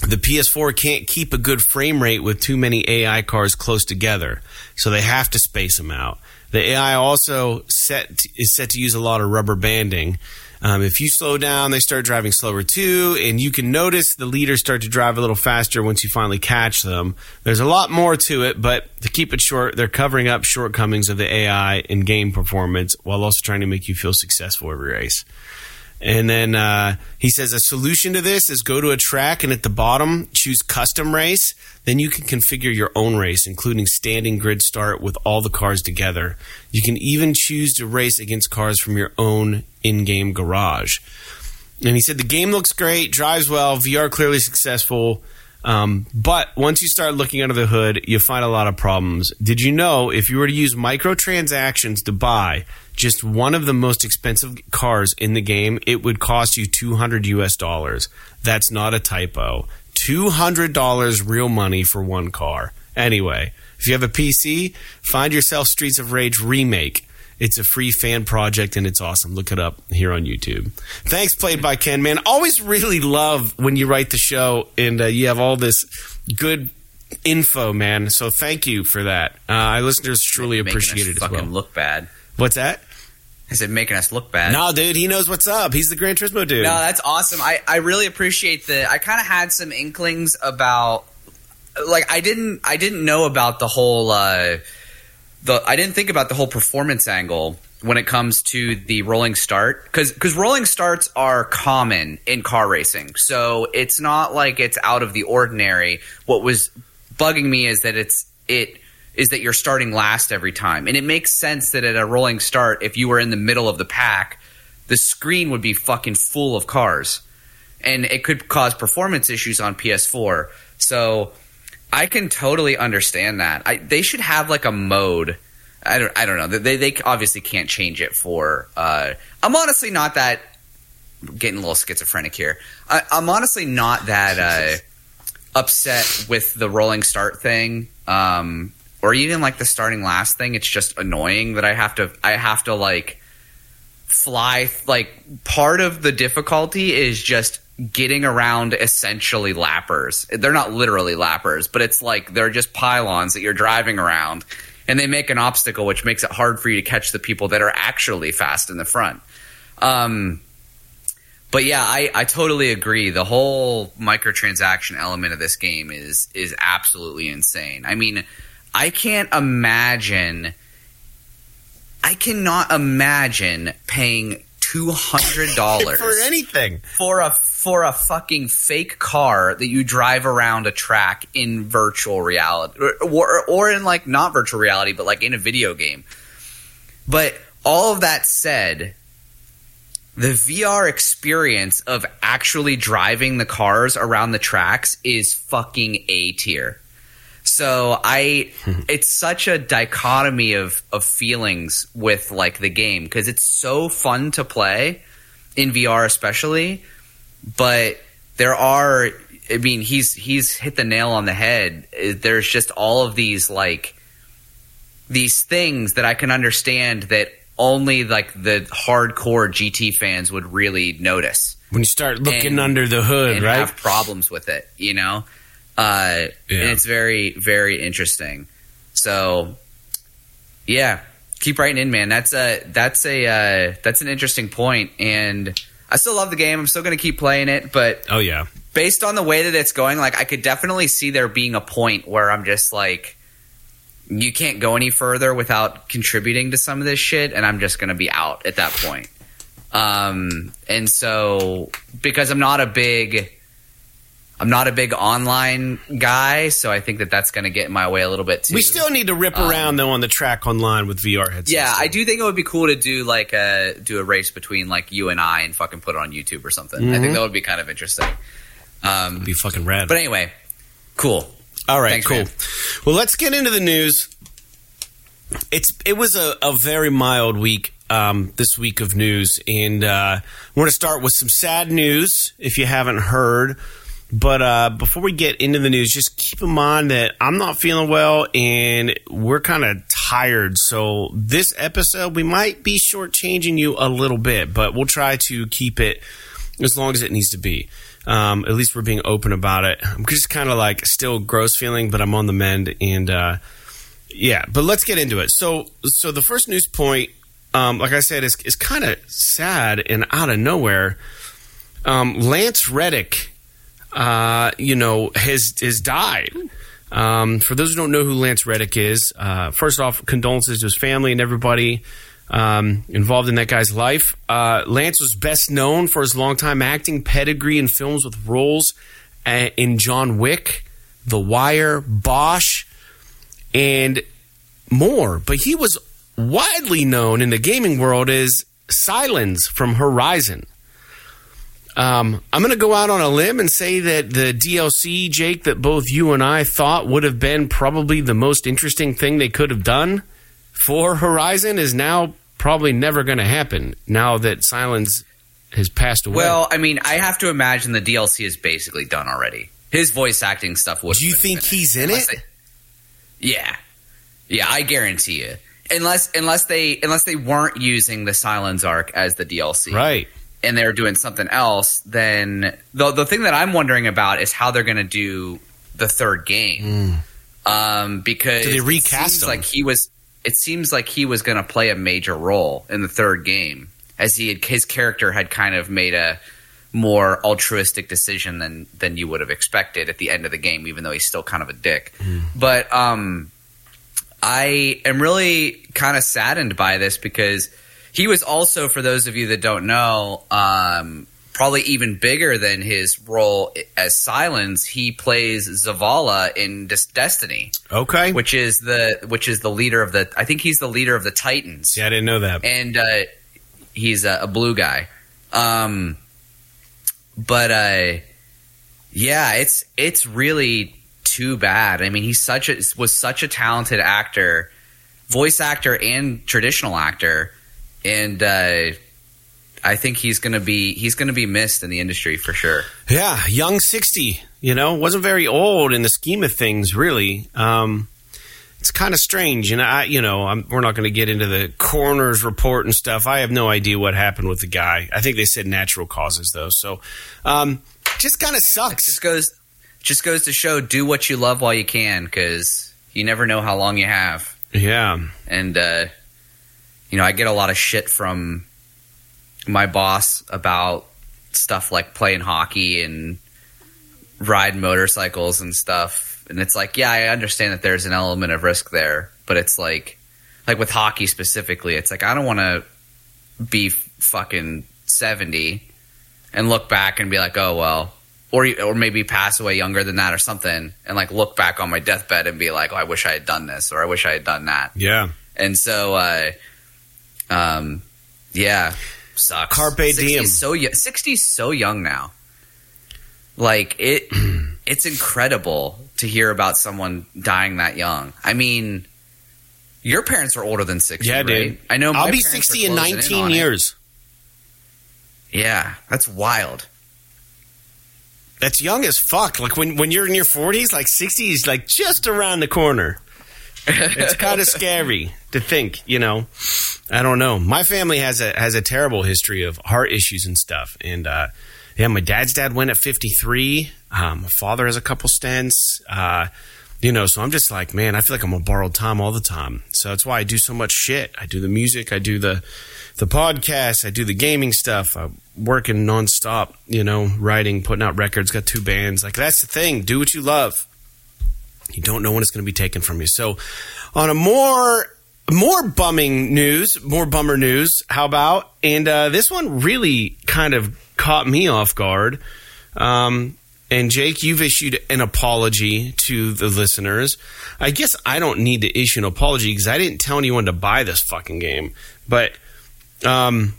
[SPEAKER 1] the PS4 can't keep a good frame rate with too many AI cars close together, so they have to space them out. The AI also set is set to use a lot of rubber banding. Um, if you slow down, they start driving slower too, and you can notice the leaders start to drive a little faster once you finally catch them. There's a lot more to it, but to keep it short, they're covering up shortcomings of the AI and game performance while also trying to make you feel successful every race. And then uh, he says a solution to this is go to a track and at the bottom choose custom race. Then you can configure your own race, including standing grid start with all the cars together. You can even choose to race against cars from your own in game garage. And he said the game looks great, drives well, VR clearly successful. Um, but once you start looking under the hood, you find a lot of problems. Did you know if you were to use microtransactions to buy just one of the most expensive cars in the game, it would cost you 200 US dollars. That's not a typo. $200 real money for one car. Anyway, if you have a PC, find yourself Streets of Rage Remake. It's a free fan project and it's awesome. Look it up here on YouTube. Thanks, played by Ken. Man, always really love when you write the show and uh, you have all this good info, man. So thank you for that. Uh, our listeners truly
[SPEAKER 2] Making
[SPEAKER 1] appreciate it as
[SPEAKER 2] fucking
[SPEAKER 1] well.
[SPEAKER 2] look bad.
[SPEAKER 1] What's that?
[SPEAKER 2] I it making us look bad.
[SPEAKER 1] No, dude, he knows what's up. He's the Gran Turismo dude.
[SPEAKER 2] No, that's awesome. I, I really appreciate the. I kind of had some inklings about, like I didn't I didn't know about the whole. Uh, the I didn't think about the whole performance angle when it comes to the rolling start because because rolling starts are common in car racing, so it's not like it's out of the ordinary. What was bugging me is that it's it is that you're starting last every time, and it makes sense that at a rolling start, if you were in the middle of the pack, the screen would be fucking full of cars, and it could cause performance issues on PS4. So I can totally understand that. I, they should have like a mode. I don't. I don't know. They they obviously can't change it for. Uh, I'm honestly not that. Getting a little schizophrenic here. I, I'm honestly not that uh, upset with the rolling start thing, um, or even like the starting last thing. It's just annoying that I have to. I have to like fly. Like part of the difficulty is just getting around essentially lappers. They're not literally lappers, but it's like they're just pylons that you're driving around and they make an obstacle which makes it hard for you to catch the people that are actually fast in the front. Um, but yeah, I, I totally agree. The whole microtransaction element of this game is is absolutely insane. I mean, I can't imagine I cannot imagine paying two hundred dollars
[SPEAKER 1] for anything.
[SPEAKER 2] for a for a fucking fake car that you drive around a track in virtual reality or, or, or in like not virtual reality but like in a video game but all of that said the VR experience of actually driving the cars around the tracks is fucking A tier. So I it's such a dichotomy of of feelings with like the game because it's so fun to play in VR especially, but there are I mean he's he's hit the nail on the head. Uh, There's just all of these like these things that I can understand that only like the hardcore GT fans would really notice
[SPEAKER 1] When you start looking
[SPEAKER 2] And-
[SPEAKER 1] under the hood, right?
[SPEAKER 2] have problems with it, you know? Uh,
[SPEAKER 1] Yeah.
[SPEAKER 2] And it's very, very interesting. So, yeah, keep writing in, man. That's a that's a uh, that's an interesting point, and I still love the game. I'm still going to keep playing it, but
[SPEAKER 1] oh yeah.
[SPEAKER 2] based on the way that it's going, like I could definitely see there being a point where I'm just like, you can't go any further without contributing to some of this shit, and I'm just going to be out at that point. Um, and so because I'm not a big, I'm not a big online guy, so I think that that's going to get in my way a little bit too.
[SPEAKER 1] We still need to rip around though on the track online with VR headsets.
[SPEAKER 2] Um, yeah, I do think it would be cool to do like a do a race between like you and I and fucking put it on YouTube or something. I
[SPEAKER 1] Mm-hmm.
[SPEAKER 2] think that would be kind of interesting. Um,
[SPEAKER 1] be fucking rad.
[SPEAKER 2] but anyway, cool.
[SPEAKER 1] All right,
[SPEAKER 2] Thanks,
[SPEAKER 1] cool.
[SPEAKER 2] man.
[SPEAKER 1] Well, let's get into the news. It's it was a, a very mild week um, this week of news, and uh, we're going to start with some sad news if you haven't heard. But uh, before we get into the news, just keep in mind that I'm not feeling well, and we're kind of tired. So this episode, we might be shortchanging you a little bit, but we'll try to keep it as long as it needs to be. Um, at least we're being open about it. I'm just kind of like still gross feeling, but I'm on the mend, and uh, yeah. But let's get into it. So, so the first news point, um, like I said, is is kind of sad and out of nowhere. Um, Lance Reddick, uh, you know, has has died. Um, for those who don't know who Lance Reddick is, uh, first off, condolences to his family and everybody um, involved in that guy's life. Uh, Lance was best known for his longtime acting pedigree in films with roles uh, in John Wick, The Wire, Bosch, and more. But he was widely known in the gaming world as Sylens from Horizon. Um, I'm going to go out on a limb and say that the DLC, Jake, that both you and I thought would have been probably the most interesting thing they could have done for Horizon is now probably never going to happen now that Sylens has passed away.
[SPEAKER 2] Well, I mean, I have to imagine the DLC is basically done already. His voice acting stuff would.
[SPEAKER 1] do you think he's in it?
[SPEAKER 2] yeah, yeah, I guarantee you. Unless, unless they, unless they weren't using the Sylens arc as the DLC,
[SPEAKER 1] Right.
[SPEAKER 2] And they're doing something else, then the the thing that I'm wondering about is how they're going to do the third game. Um, because.
[SPEAKER 1] Do they
[SPEAKER 2] it
[SPEAKER 1] recast
[SPEAKER 2] like he was. It seems like he was going to play a major role in the third game, as he had, his character had kind of made a more altruistic decision than than you would have expected at the end of the game, even though he's still kind of a dick.
[SPEAKER 1] Hmm.
[SPEAKER 2] But um, I am really kind of saddened by this because he was also, for those of you that don't know, um, probably even bigger than his role as Sylens. He plays Zavala in Des- Destiny,
[SPEAKER 1] Okay.
[SPEAKER 2] which is the which is the leader of the. I think he's the leader of the Titans
[SPEAKER 1] yeah, I didn't know that.
[SPEAKER 2] and uh, he's a, a blue guy. Um, but uh, yeah, it's it's really too bad. I mean, he's such a was such a talented actor, voice actor and traditional actor, and uh, I think he's gonna be he's gonna be missed in the industry for sure.
[SPEAKER 1] Yeah, young 60, you know, wasn't very old in the scheme of things, really. Um, it's kind of strange. And I, you know, I'm, we're not going to get into the coroner's report and stuff. I have no idea what happened with the guy. I think they said natural causes, though. So, um, just kind of sucks.
[SPEAKER 2] Just goes just goes to show do what you love while you can because you never know how long you have.
[SPEAKER 1] Yeah.
[SPEAKER 2] and uh, you know, I get a lot of shit from my boss about stuff like playing hockey and riding motorcycles and stuff. And it's like, yeah, I understand that there's an element of risk there, but it's like, like with hockey specifically, it's like I don't want to be fucking 70 and look back and be like, oh, well, or, or maybe pass away younger than that or something and like look back on my deathbed and be like, oh, I wish I had done this or I wish I had done that.
[SPEAKER 1] Yeah.
[SPEAKER 2] And so, uh, um, yeah, sucks.
[SPEAKER 1] Carpe
[SPEAKER 2] 60
[SPEAKER 1] diem.
[SPEAKER 2] So y- 60 is so young now. Like it, it's incredible to hear about someone dying that young. I mean, your parents are older than 60,
[SPEAKER 1] Yeah,
[SPEAKER 2] right?
[SPEAKER 1] dude.
[SPEAKER 2] I know. my
[SPEAKER 1] I'll be 60 in
[SPEAKER 2] closing
[SPEAKER 1] 19
[SPEAKER 2] on it.
[SPEAKER 1] years.
[SPEAKER 2] Yeah, that's wild.
[SPEAKER 1] That's young as fuck. Like when, when you're in your 40s, like 60 is like just around the corner. It's kind of scary to think, you know. I don't know. My family has a has a terrible history of heart issues and stuff. And uh, yeah, my dad's dad went at 53. Um, my father has a couple stents. Uh, you know, so I'm just like, man, I feel like I'm on borrowed time all the time. So that's why I do so much shit. I do the music, I do the the podcast, I do the gaming stuff. I'm working nonstop, you know, writing, putting out records, got two bands. Like that's the thing. Do what you love. You don't know when it's going to be taken from you. So, on a more more bumming news, more bummer news. How about? And uh, this one really kind of caught me off guard. Um, and Jake, you've issued an apology to the listeners. I guess I don't need to issue an apology because I didn't tell anyone to buy this fucking game. But, um,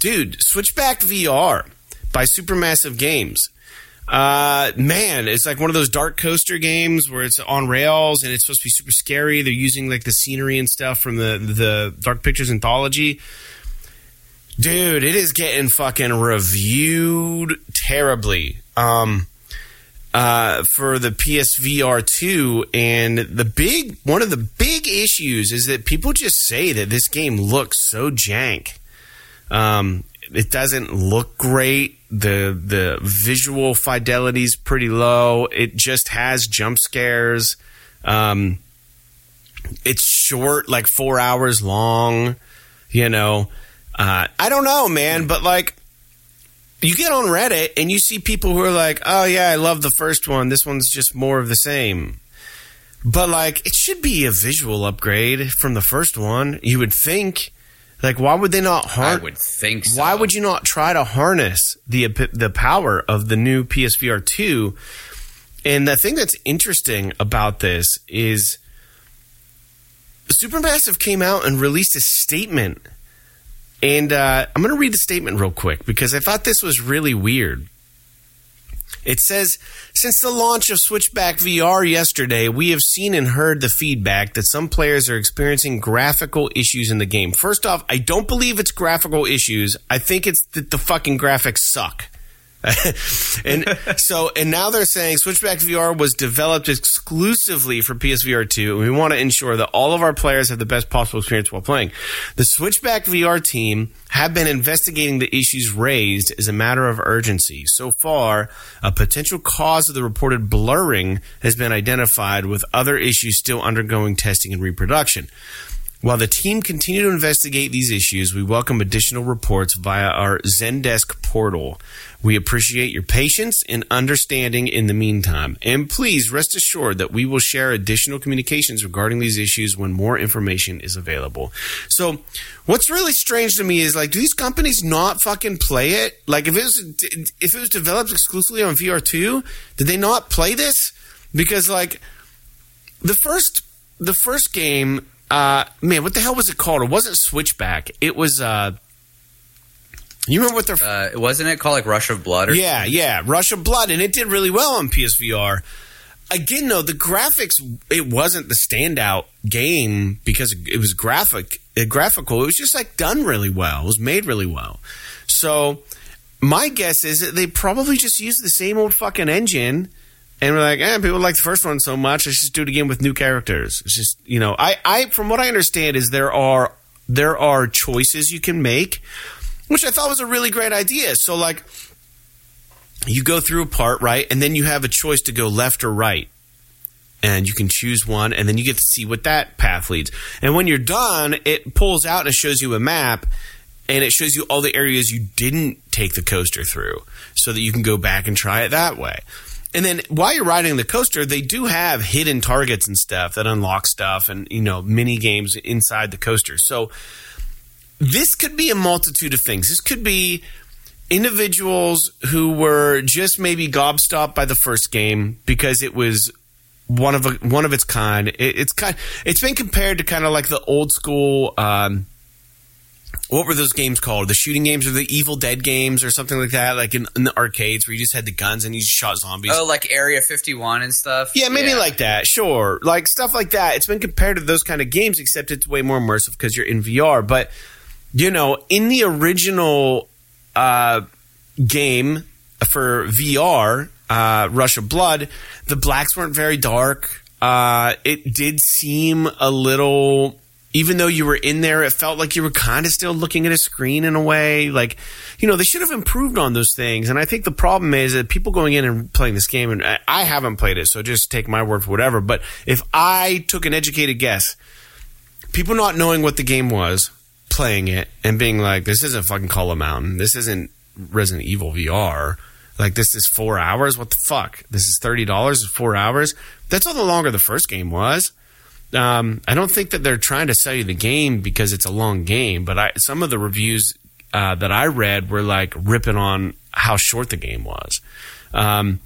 [SPEAKER 1] dude, Switchback VR by Supermassive Games. Uh, man, it's like one of those dark coaster games where it's on rails and it's supposed to be super scary. They're using like the scenery and stuff from the the Dark Pictures anthology. Dude, it is getting fucking reviewed terribly. Um, uh, for the PSVR 2 and the big one of the big issues is that people just say that this game looks so jank. Um, it doesn't look great. The the visual fidelity's pretty low. It just has jump scares. Um, it's short, like four hours long. You know, uh, I don't know, man, but like you get on Reddit and you see people who are like, "Oh yeah, I love the first one. This one's just more of the same." But like, it should be a visual upgrade from the first one. You would think. Like, why would they not
[SPEAKER 2] I
[SPEAKER 1] harness?
[SPEAKER 2] would think so.
[SPEAKER 1] Why would you not try to harness the the power of the new PSVR two? And the thing that's interesting about this is Supermassive came out and released a statement, and uh, I'm going to read the statement real quick because I thought this was really weird. It says, since the launch of Switchback VR yesterday, we have seen and heard the feedback that some players are experiencing graphical issues in the game. First off, I don't believe it's graphical issues. I think it's that the fucking graphics suck. and so, and now they're saying Switchback VR was developed exclusively for PSVR 2, and we want to ensure that all of our players have the best possible experience while playing. The Switchback VR team have been investigating the issues raised as a matter of urgency. So far, a potential cause of the reported blurring has been identified, with other issues still undergoing testing and reproduction. While the team continue to investigate these issues, we welcome additional reports via our Zendesk portal. We appreciate your patience and understanding in the meantime. And please rest assured that we will share additional communications regarding these issues when more information is available. So, what's really strange to me is like, do these companies not fucking play it? Like, if it was if it was developed exclusively on VR2, did they not play this? Because like the first the first game uh, man, what the hell was it called? It wasn't Switchback. It was. Uh, you remember what their?
[SPEAKER 2] Uh, wasn't it called like Rush of Blood? Or
[SPEAKER 1] yeah, yeah, Rush of Blood, and it did really well on PSVR. Again, though, the graphics it wasn't the standout game because it was graphic, uh, graphical. It was just like done really well. It was made really well. So my guess is that they probably just used the same old fucking engine and we're like, eh, people like the first one so much. Let's just do it again with new characters. It's just, you know, I, I, from what I understand, is there are there are choices you can make, which I thought was a really great idea. So, like, you go through a part, right, and then you have a choice to go left or right, and you can choose one, and then you get to see what that path leads. And when you're done, it pulls out and shows you a map, and it shows you all the areas you didn't take the coaster through, so that you can go back and try it that way. And then while you're riding the coaster, they do have hidden targets and stuff that unlock stuff and, you know, mini games inside the coaster. So this could be a multitude of things. This could be individuals who were just maybe gobstopped by the first game because it was one of a, one of its kind. It, it's kind. It's been compared to kind of like the old school. Um, what were those games called? The shooting games or the Evil Dead games or something like that, like in, in the arcades where you just had the guns and you just shot zombies.
[SPEAKER 2] Oh, like Area 51 and stuff.
[SPEAKER 1] Yeah, maybe like that. Sure, like stuff like that. It's been compared to those kind of games, except it's way more immersive because you're in VR. But you know, in the original uh, game for VR, uh, Rush of Blood, the blacks weren't very dark. Uh, it did seem a little even though you were in there, it felt like you were kind of still looking at a screen in a way. Like, you know, they should have improved on those things. And I think the problem is that people going in and playing this game, and I haven't played it, so just take my word for whatever. But if I took an educated guess, people not knowing what the game was, playing it, and being like, this isn't fucking Call of Mountain, this isn't Resident Evil VR. Like this is four hours. What the fuck? This is thirty dollars. Four hours. That's all the longer the first game was um, I don't think that they're trying to sell you the game because it's a long game, but I, some of the reviews uh, that I read were like ripping on how short the game was. Um,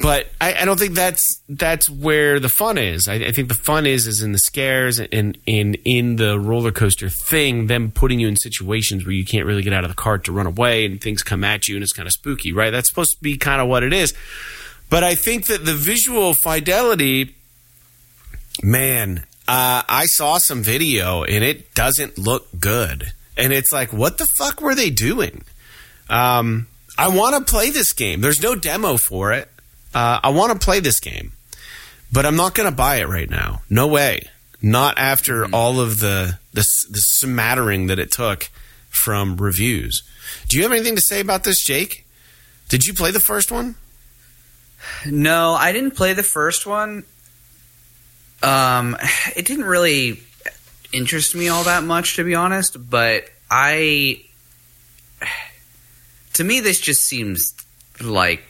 [SPEAKER 1] but I, I, don't think that's that's where the fun is. I, I, think the fun is is in the scares and in in the roller coaster thing. Them putting you in situations where you can't really get out of the cart to run away and things come at you and it's kind of spooky, right? That's supposed to be kind of what it is. But I think that the visual fidelity Man, uh, I saw some video and it doesn't look good. And it's like, what the fuck were they doing? Um, I want to play this game. There's no demo for it. Uh, I want to play this game, but I'm not going to buy it right now. No way. Not after mm-hmm. all of the, the the smattering that it took from reviews. Do you have anything to say about this, Jake? Did you play the first one?
[SPEAKER 2] No, I didn't play the first one. Um, it didn't really interest me all that much, to be honest. But I, to me, this just seems like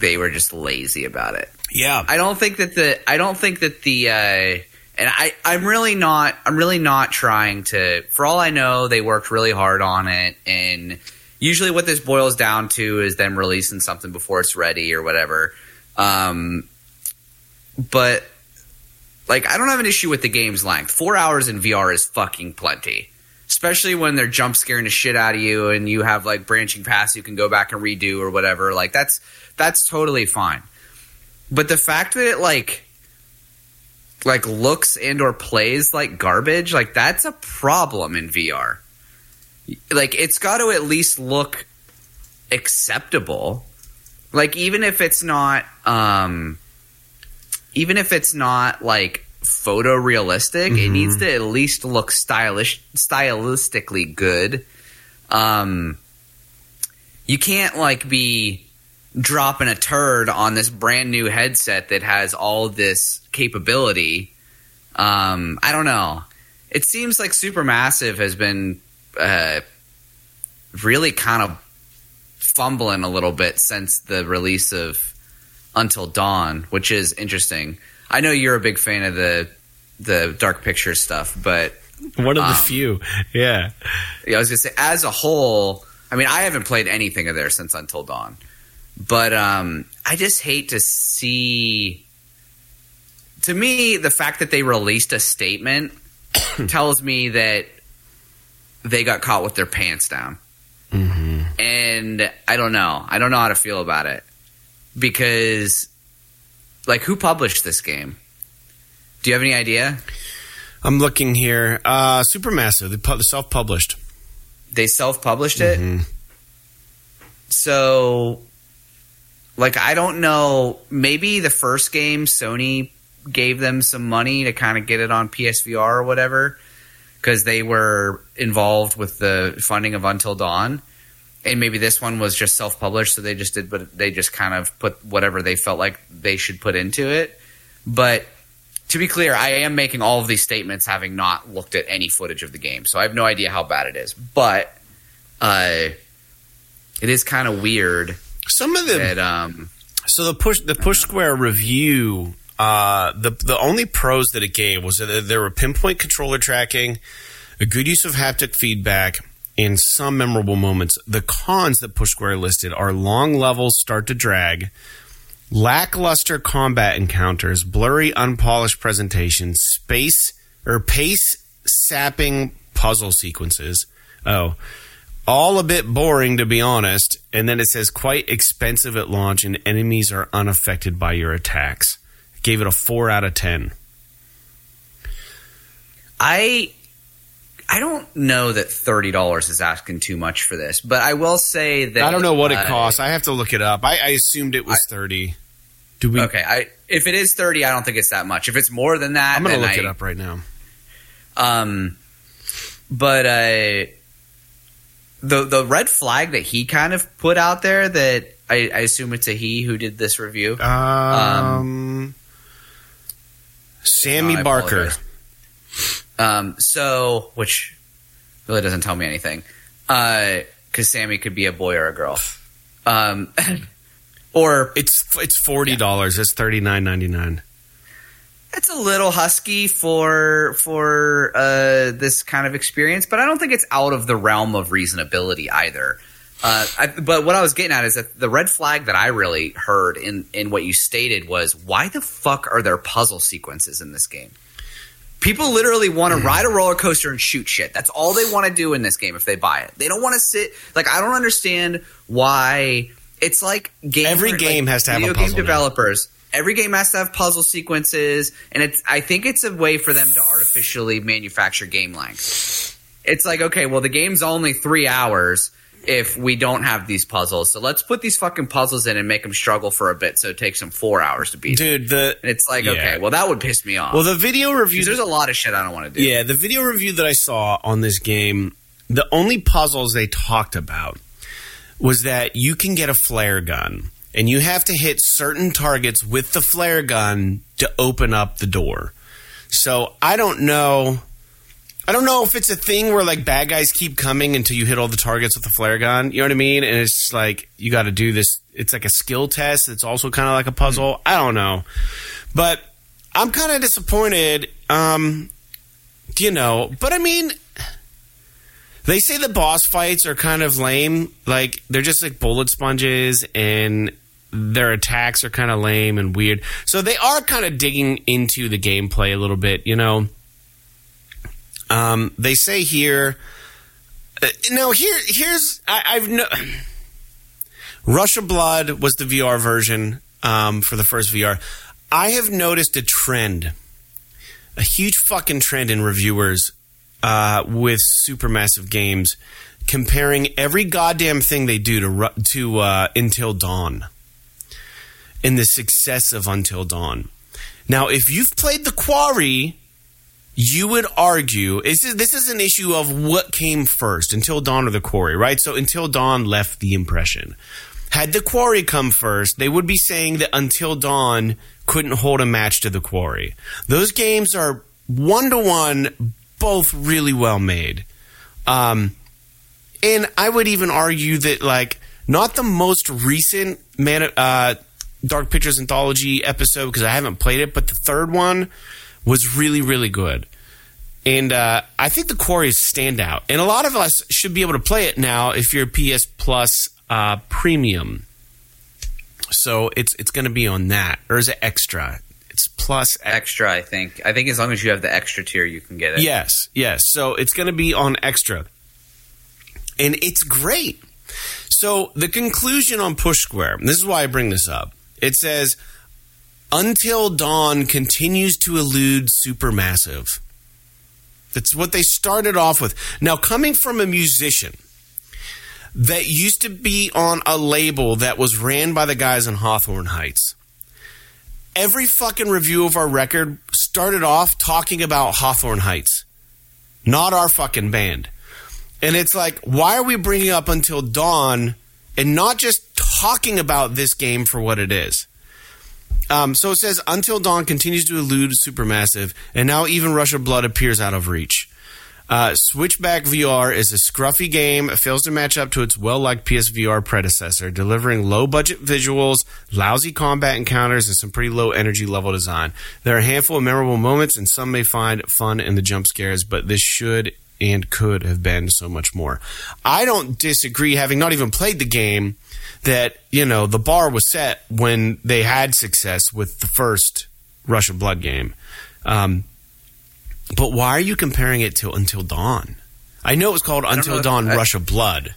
[SPEAKER 2] they were just lazy about it.
[SPEAKER 1] Yeah,
[SPEAKER 2] I don't think that the I don't think that the uh, and I I'm really not I'm really not trying to. For all I know, they worked really hard on it, and usually what this boils down to is them releasing something before it's ready or whatever. Um, but like, I don't have an issue with the game's length. Four hours in VR is fucking plenty. Especially when they're jump scaring the shit out of you and you have like branching paths you can go back and redo or whatever. Like that's that's totally fine. But the fact that it like like looks and or plays like garbage, like that's a problem in VR. Like it's got to at least look acceptable. Like even if it's not um even if it's not like photorealistic, mm-hmm. it needs to at least look stylish, stylistically good. Um, you can't like be dropping a turd on this brand new headset that has all this capability. Um, I don't know. It seems like Supermassive has been uh, really kind of fumbling a little bit since the release of until Dawn, which is interesting. I know you're a big fan of the the dark picture stuff, but
[SPEAKER 1] one of the um, few, yeah.
[SPEAKER 2] Yeah, I was gonna say as a whole. I mean, I haven't played anything of theirs since Until Dawn, but um, I just hate to see. To me, the fact that they released a statement tells me that they got caught with their pants down. Mm-hmm. And I don't know. I don't know how to feel about it because like who published this game? Do you have any idea?
[SPEAKER 1] I'm looking here. Uh, Supermassive. They pu- self-published.
[SPEAKER 2] They self-published it. Mm-hmm. So, like, I don't know. Maybe the first game Sony gave them some money to kind of get it on PSVR or whatever, because they were involved with the funding of Until Dawn and maybe this one was just self-published so they just did but they just kind of put whatever they felt like they should put into it but to be clear i am making all of these statements having not looked at any footage of the game so i have no idea how bad it is but uh, it is kind of weird
[SPEAKER 1] some of the um, so the push the push square review uh, the the only pros that it gave was that there were pinpoint controller tracking a good use of haptic feedback, and some memorable moments. The cons that Push Square listed are long levels start to drag, lackluster combat encounters, blurry, unpolished presentation, space or pace sapping puzzle sequences. Oh, all a bit boring to be honest. And then it says quite expensive at launch, and enemies are unaffected by your attacks. Gave it a four out of ten.
[SPEAKER 2] I I don't know that thirty dollars is asking too much for this, but I will say that
[SPEAKER 1] I don't know what it
[SPEAKER 2] uh,
[SPEAKER 1] costs. I have to look it up. I, I assumed it was thirty. Do we?
[SPEAKER 2] Okay, I if it is thirty, I don't think it's that much. If it's more than that,
[SPEAKER 1] I'm gonna
[SPEAKER 2] then
[SPEAKER 1] look
[SPEAKER 2] I-
[SPEAKER 1] it up right now.
[SPEAKER 2] Um, but uh, the the red flag that he kind of put out there that I, I assume it's a he who did this review.
[SPEAKER 1] Um, Sammy
[SPEAKER 2] I
[SPEAKER 1] Barker.
[SPEAKER 2] Um, so which really doesn't tell me anything, because Sammy could be a boy or a girl, um, or
[SPEAKER 1] It's it's forty dollars. It's thirty nine ninety nine.
[SPEAKER 2] It's a little husky for for uh, this kind of experience, but I don't think it's out of the realm of reasonability either. Uh, I, but what I was getting at is that the red flag that I really heard in in what you stated was why the fuck are there puzzle sequences in this game? People literally want to ride a roller coaster and shoot shit. That's all they want to do in this game if they buy it. They don't want to sit like I don't understand why it's like game
[SPEAKER 1] Every game has to have a
[SPEAKER 2] video
[SPEAKER 1] puzzle
[SPEAKER 2] game
[SPEAKER 1] now.
[SPEAKER 2] Every game has to have puzzle sequences, and it's. I think it's a way for them to artificially manufacture game length. It's like okay, well, the game's only three hours if we don't have these puzzles, so let's put these fucking puzzles in and make them struggle for a bit, so it takes them four hours to beat.
[SPEAKER 1] Dude, the
[SPEAKER 2] And it's like
[SPEAKER 1] Yeah.
[SPEAKER 2] okay, well, that would piss me off.
[SPEAKER 1] well the video review.
[SPEAKER 2] There's a lot of shit I don't want to do.
[SPEAKER 1] Yeah, the video review that I saw on this game, the only puzzles they talked about was that you can get a flare gun and you have to hit certain targets with the flare gun to open up the door. So I don't know. I don't know if it's a thing where like bad guys keep coming until you hit all the targets with the flare gun. You know what I mean? And it's like you got to do this. It's like a skill test. It's also kind of like a puzzle. I don't know, but I'm kind of disappointed. Um, you know, but I mean, they say the boss fights are kind of lame. Like they're just like bullet sponges, and their attacks are kind of lame and weird. So they are kind of digging into the gameplay a little bit. You know, um, they say here. Uh, no, here, here's I, I've no. Rush of Blood was the VR version um, for the first VR. I have noticed a trend, a huge fucking trend in reviewers uh, with supermassive games comparing every goddamn thing they do to to uh, Until Dawn and the success of Until Dawn. Now, if you've played The Quarry, you would argue this is, this is an issue of what came first, Until Dawn or The Quarry, right? So Until Dawn left the impression. Had The Quarry come first, they would be saying that Until Dawn couldn't hold a match to The Quarry. Those games are one to one, both really well made. Um, and I would even argue that like not the most recent man uh, Dark Pictures anthology episode because I haven't played it, but the third one was really really good. And uh, I think the Quarry is standout, and a lot of us should be able to play it now if you're PS Plus uh, Premium. So it's it's going to be on that, or is it extra? It's plus
[SPEAKER 2] extra. I think. I think as long as you have the extra tier, you can get it.
[SPEAKER 1] Yes, yes. So it's going to be on extra. And it's great. So the conclusion on Push Square, this is why I bring this up. It says Until Dawn continues to elude Supermassive. That's what they started off with. Now, coming from a musician that used to be on a label that was ran by the guys in Hawthorne Heights, every fucking review of our record started off talking about Hawthorne Heights, not our fucking band. And it's like, why are we bringing up Until Dawn and not just talking about this game for what it is? Um, so it says Until Dawn continues to elude Supermassive, and now even Rush of Blood appears out of reach. Uh, Switchback VR is a scruffy game. Fails to match up to its well liked PSVR predecessor, delivering low budget visuals, lousy combat encounters, and some pretty low energy level design. There are a handful of memorable moments, and some may find fun in the jump scares, but this should and could have been so much more. I don't disagree, having not even played the game, that you know the bar was set when they had success with the first Rush of Blood game. Um, but why are you comparing it to Until Dawn? I know it was called Until. Dawn
[SPEAKER 2] I-
[SPEAKER 1] Rush of Blood.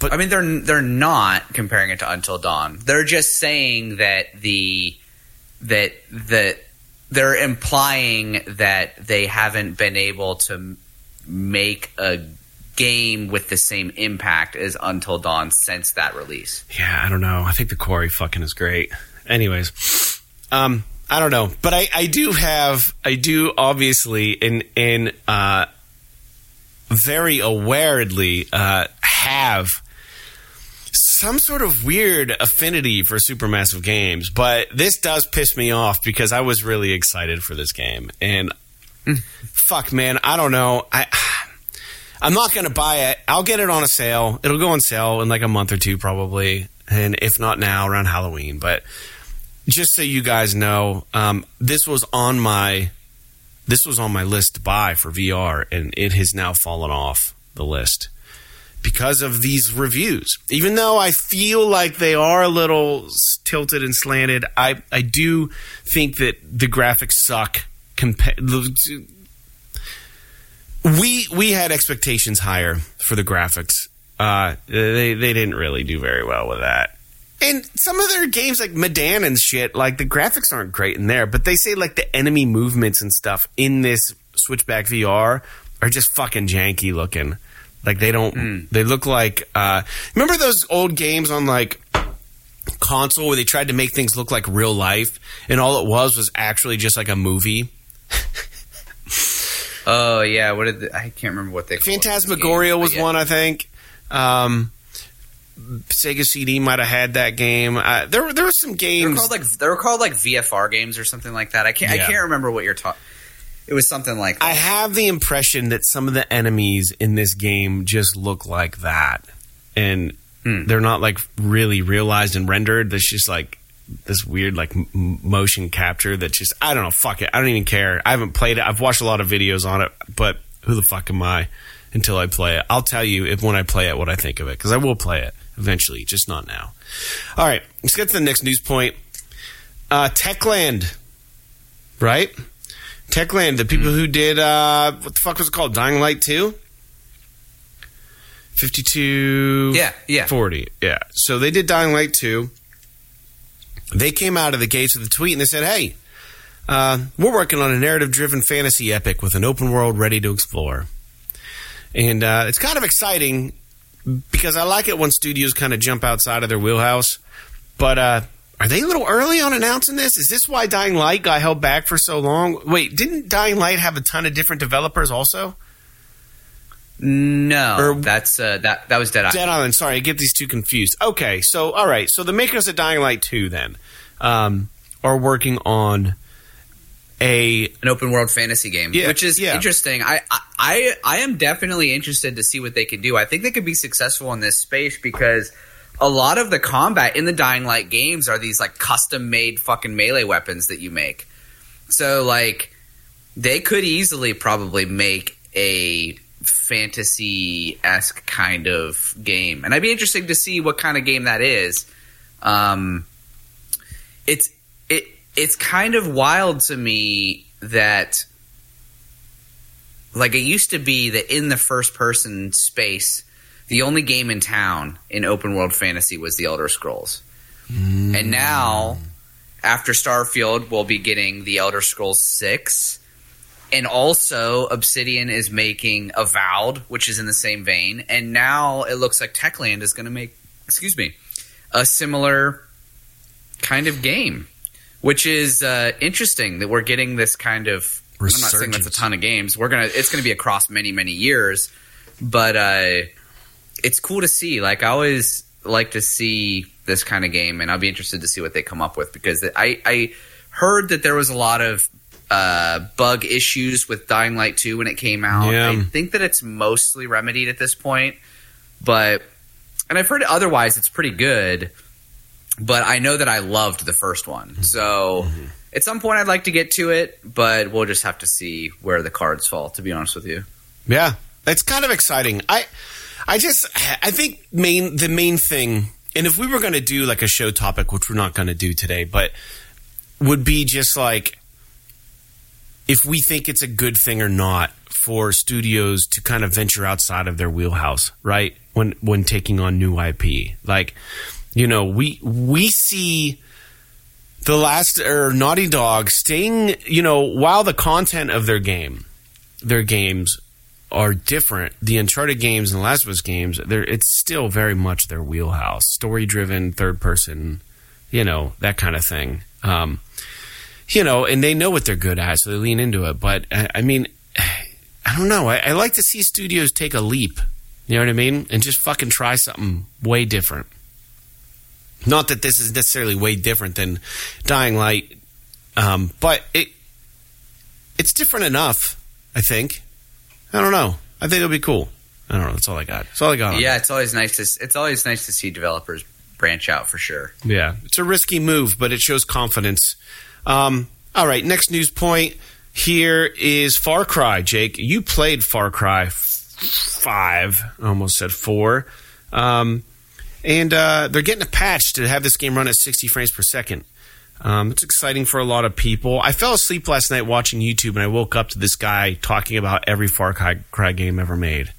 [SPEAKER 2] But I mean, they're they're not comparing it to Until Dawn. They're just saying that the that that they're implying that they haven't been able to make a game with the same impact as Until Dawn since that release.
[SPEAKER 1] Yeah, I don't know. I think the quarry fucking is great. Anyways, um, I don't know, but I, I do have, I do obviously in in uh, very awaredly uh, have some sort of weird affinity for supermassive games, but this does piss me off because I was really excited for this game, and fuck, man, I don't know, I. I'm not going to buy it. I'll get it on a sale. It'll go on sale in like a month or two, probably, and if not now, around Halloween. But just so you guys know, um, this was on my this was on my list to buy for VR, and it has now fallen off the list because of these reviews. Even though I feel like they are a little tilted and slanted, I I do think that the graphics suck. Compa- we we had expectations higher for the graphics. Uh, they they didn't really do very well with that. And some of their games like Medan and shit, like the graphics aren't great in there, but they say like the enemy movements and stuff in this Switchback VR are just fucking janky looking. Like they don't they look like uh remember those old games on like console where they tried to make things look like real life and all it was was actually just like a movie?
[SPEAKER 2] Oh yeah, what did the, I can't remember what they called.
[SPEAKER 1] Phantasmagoria was
[SPEAKER 2] yeah.
[SPEAKER 1] one, I think. Um, Sega CD might have had that game. Uh, there were there were some
[SPEAKER 2] They were
[SPEAKER 1] games.
[SPEAKER 2] called like they were called like VFR games or something like that. I can't
[SPEAKER 1] Yeah.
[SPEAKER 2] I can't remember what you're talking. It was something like
[SPEAKER 1] I have the impression that some of the enemies in this game just look like that, and
[SPEAKER 2] Hmm.
[SPEAKER 1] they're not like really realized and rendered. There's just like this weird like m- motion capture that just I don't know. Fuck it. I don't even care. I haven't played it. I've watched a lot of videos on it, but who the fuck am I until I play it? I'll tell you if when I play it what I think of it because I will play it eventually, just not now. All right, let's get to the next news point. Uh, Techland, right? Techland, the people who did uh, what the fuck was it called? Dying Light two. 52
[SPEAKER 2] Yeah, yeah.
[SPEAKER 1] 40 yeah so they did dying light 2 they came out of the gates with a tweet and they said hey uh, we're working on a narrative driven fantasy epic with an open world ready to explore. And uh, it's kind of exciting because i like it when studios kind of jump outside of their wheelhouse. But uh, are they a little early on announcing this? Is this why dying light got held back for so long? Wait didn't dying light have a ton of different developers also
[SPEAKER 2] no.
[SPEAKER 1] Or-
[SPEAKER 2] that's uh, that that was Dead Eye.
[SPEAKER 1] Dead Island. Sorry, I get these two confused. Okay, so all right, so the makers of Dying Light two then um, are working on a
[SPEAKER 2] an open world fantasy game,
[SPEAKER 1] Yeah,
[SPEAKER 2] which is
[SPEAKER 1] yeah.
[SPEAKER 2] interesting. I, I I am definitely interested to see what they can do. I think they could be successful in this space because a lot of the combat in the Dying Light games are these like custom made fucking melee weapons that you make. So like they could easily probably make a fantasy esque kind of game, and I'd be interested to see what kind of game that is. Um, it's it it's kind of wild to me that like it used to be that in the first person space the only game in town in open world fantasy was the elder scrolls. And now after starfield we'll be getting the elder scrolls 6 and also obsidian is making avowed which is in the same vein and now it looks like techland is going to make excuse me a similar kind of game which is uh, interesting that we're getting this kind of. I'm not saying that's a ton of games. We're gonna. It's gonna be across many many years, but uh, it's cool to see. Like I always like to see this kind of game, and I'll be interested to see what they come up with because I I heard that there was a lot of uh, bug issues with Dying Light 2 when it came out.
[SPEAKER 1] Yeah.
[SPEAKER 2] I think that it's mostly remedied at this point, but and I've heard otherwise it's pretty good but I know that I loved the first one. So at some point I'd like to get to it, but we'll just have to see where the cards fall, to be honest with you.
[SPEAKER 1] Yeah, it's kind of exciting. I, I just, I think main the main thing, and if we were going to do like a show topic, which we're not going to do today, but would be just like if we think it's a good thing or not for studios to kind of venture outside of their wheelhouse, right? When when taking on new IP, like you know, we we see the last or Naughty Dog staying, you know, while the content of their game, their games are different. The Uncharted games and the Last of Us games, they're it's still very much their wheelhouse, story driven, third person, you know, that kind of thing. Um, you know, and they know what they're good at, so they lean into it. But I, I mean, I don't know. I, I like to see studios take a leap. You know what I mean? And just fucking try something way different. Not that this is necessarily way different than Dying Light, um, but it it's different enough. I think. I don't know. I think it'll be cool. I don't know. That's all I got. That's all I got.
[SPEAKER 2] Yeah, it's always nice to it's always nice to see developers branch out for sure.
[SPEAKER 1] Yeah, it's a risky move, but it shows confidence. Um, all right, next news point here is Far Cry. Jake, you played Far Cry Five. I almost said four. Um, and uh, they're getting a patch to have this game run at 60 frames per second. Um, it's exciting for a lot of people. I fell asleep last night watching YouTube, and I woke up to this guy talking about every Far Cry game ever made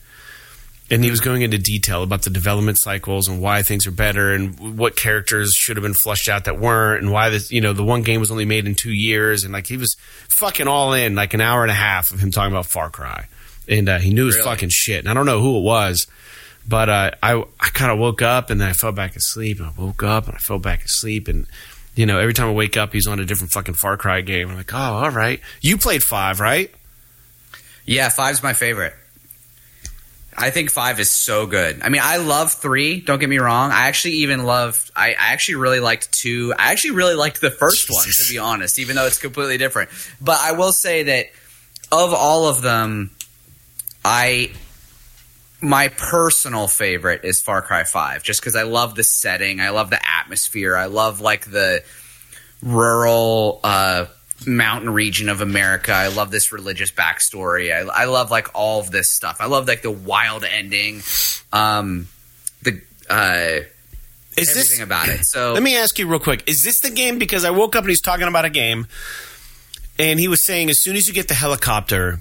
[SPEAKER 1] and he was going into detail about the development cycles and why things are better and what characters should have been flushed out that weren't and why this you know the one game was only made in two years. And like he was fucking all in like an hour and a half of him talking about Far Cry. And uh, he knew his
[SPEAKER 2] Really?
[SPEAKER 1] fucking shit. And I don't know who it was but uh, I I kind of woke up and then I fell back asleep and I woke up and I fell back asleep. And you know every time I wake up he's on a different fucking Far Cry game. I'm like oh all right. You played five right?
[SPEAKER 2] Yeah, five's my favorite. I think five is so good. I mean, I love three. Don't get me wrong. I actually even loved. I, I actually really liked two. I actually really liked the first one, to be honest, even though it's completely different. But I will say that of all of them, I my personal favorite is Far Cry Five, just because I love the setting. I love the atmosphere. I love like the rural uh, mountain region of America. I love this religious backstory. I, I love like all of this stuff. I love like the wild ending, um, the uh,
[SPEAKER 1] is
[SPEAKER 2] everything
[SPEAKER 1] this
[SPEAKER 2] about it. So
[SPEAKER 1] Let me ask you real quick. Is this the game? Because I woke up and he's talking about a game, and he was saying as soon as you get the helicopter,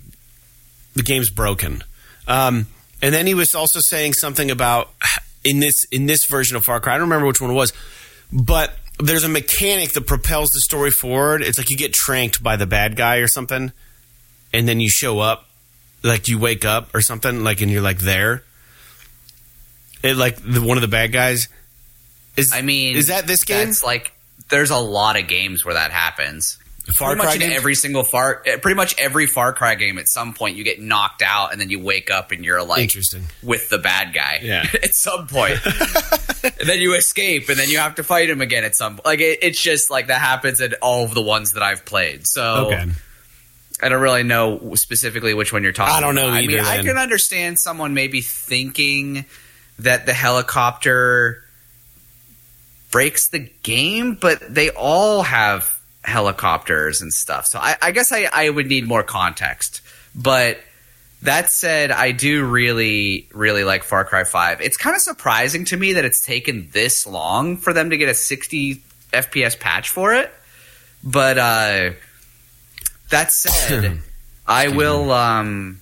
[SPEAKER 1] the game's broken. Um, and then he was also saying something about in this in this version of Far Cry. I don't remember which one it was, but there's a mechanic that propels the story forward. It's like you get tranked by the bad guy or something, and then you show up, like you wake up or something, like and you're like there. It like the, one of the bad guys. Is
[SPEAKER 2] I mean,
[SPEAKER 1] is that this game?
[SPEAKER 2] That's like there's a lot of games where that happens.
[SPEAKER 1] Far
[SPEAKER 2] pretty
[SPEAKER 1] Cry
[SPEAKER 2] much in every single Far, eh, pretty much every Far Cry game. At some point, you get knocked out, and then you wake up, and you're like
[SPEAKER 1] Interesting.
[SPEAKER 2] with the bad guy.
[SPEAKER 1] Yeah.
[SPEAKER 2] at some point, and then you escape, and then you have to fight him again at some. Like it, it's just like that happens in all of the ones that I've played. So
[SPEAKER 1] Okay.
[SPEAKER 2] I don't really know specifically which one you're talking.
[SPEAKER 1] I don't know
[SPEAKER 2] about. I
[SPEAKER 1] either,
[SPEAKER 2] mean, I can understand someone maybe thinking that the helicopter breaks the game, but they all have helicopters and stuff. So I, I guess I, I would need more context. But that said, I do really, really like Far Cry 5. It's kind of surprising to me that it's taken this long for them to get a 60 FPS patch for it. But uh, that said, I will um,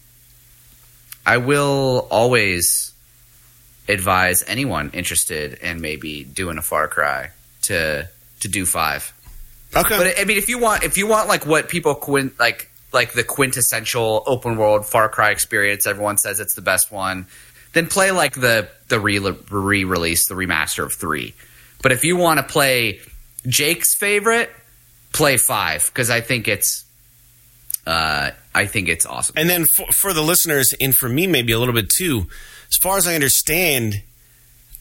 [SPEAKER 2] I will always advise anyone interested in maybe doing a Far Cry to to do five.
[SPEAKER 1] Okay.
[SPEAKER 2] But I mean, if you want, if you want like what people quint like like the quintessential open world Far Cry experience, everyone says it's the best one. Then play like the the re release, the remaster of three. But if you want to play Jake's favorite, play five because I think it's uh, I think it's awesome.
[SPEAKER 1] and then for, for the listeners, and for me, maybe a little bit too, as far as I understand,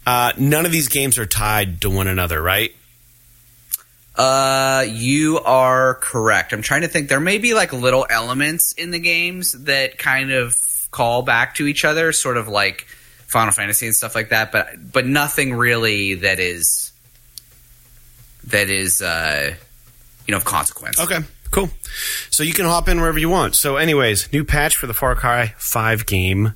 [SPEAKER 1] uh, none of these games are tied to one another, right?
[SPEAKER 2] Uh, you are correct. I'm trying to think. There may be like little elements in the games that kind of call back to each other, sort of like Final Fantasy and stuff like that. But but nothing really that is that is uh, you know of consequence.
[SPEAKER 1] Okay. Cool. So you can hop in wherever you want. So, anyways, new patch for the Far Cry 5 game.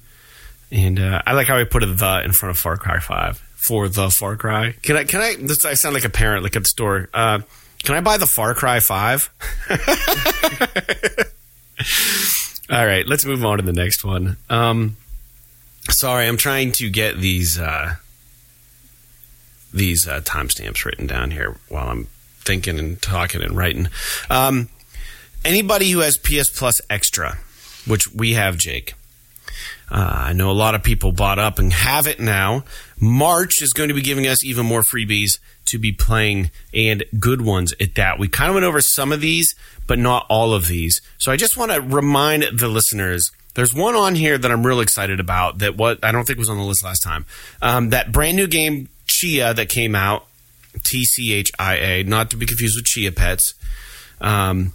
[SPEAKER 1] And uh, I like how I put a the in front of Far Cry 5 for the Far Cry. Can I, can I, this, I sound like a parent, like at the store. Uh, can I buy the Far Cry 5? All right, let's move on to the next one. Um, sorry, I'm trying to get these uh, these uh, timestamps written down here while I'm thinking and talking and writing. Um, anybody who has PS Plus Extra, which we have, Jake. Uh, I know a lot of people bought up and have it now. March is going to be giving us even more freebies to be playing and good ones at that. We kind of went over some of these, but not all of these. So I just want to remind the listeners. There's one on here that I'm real excited about that what I don't think was on the list last time. Um, that brand new game Tchia that came out, T C H I A, not to be confused with Chia Pets. Um,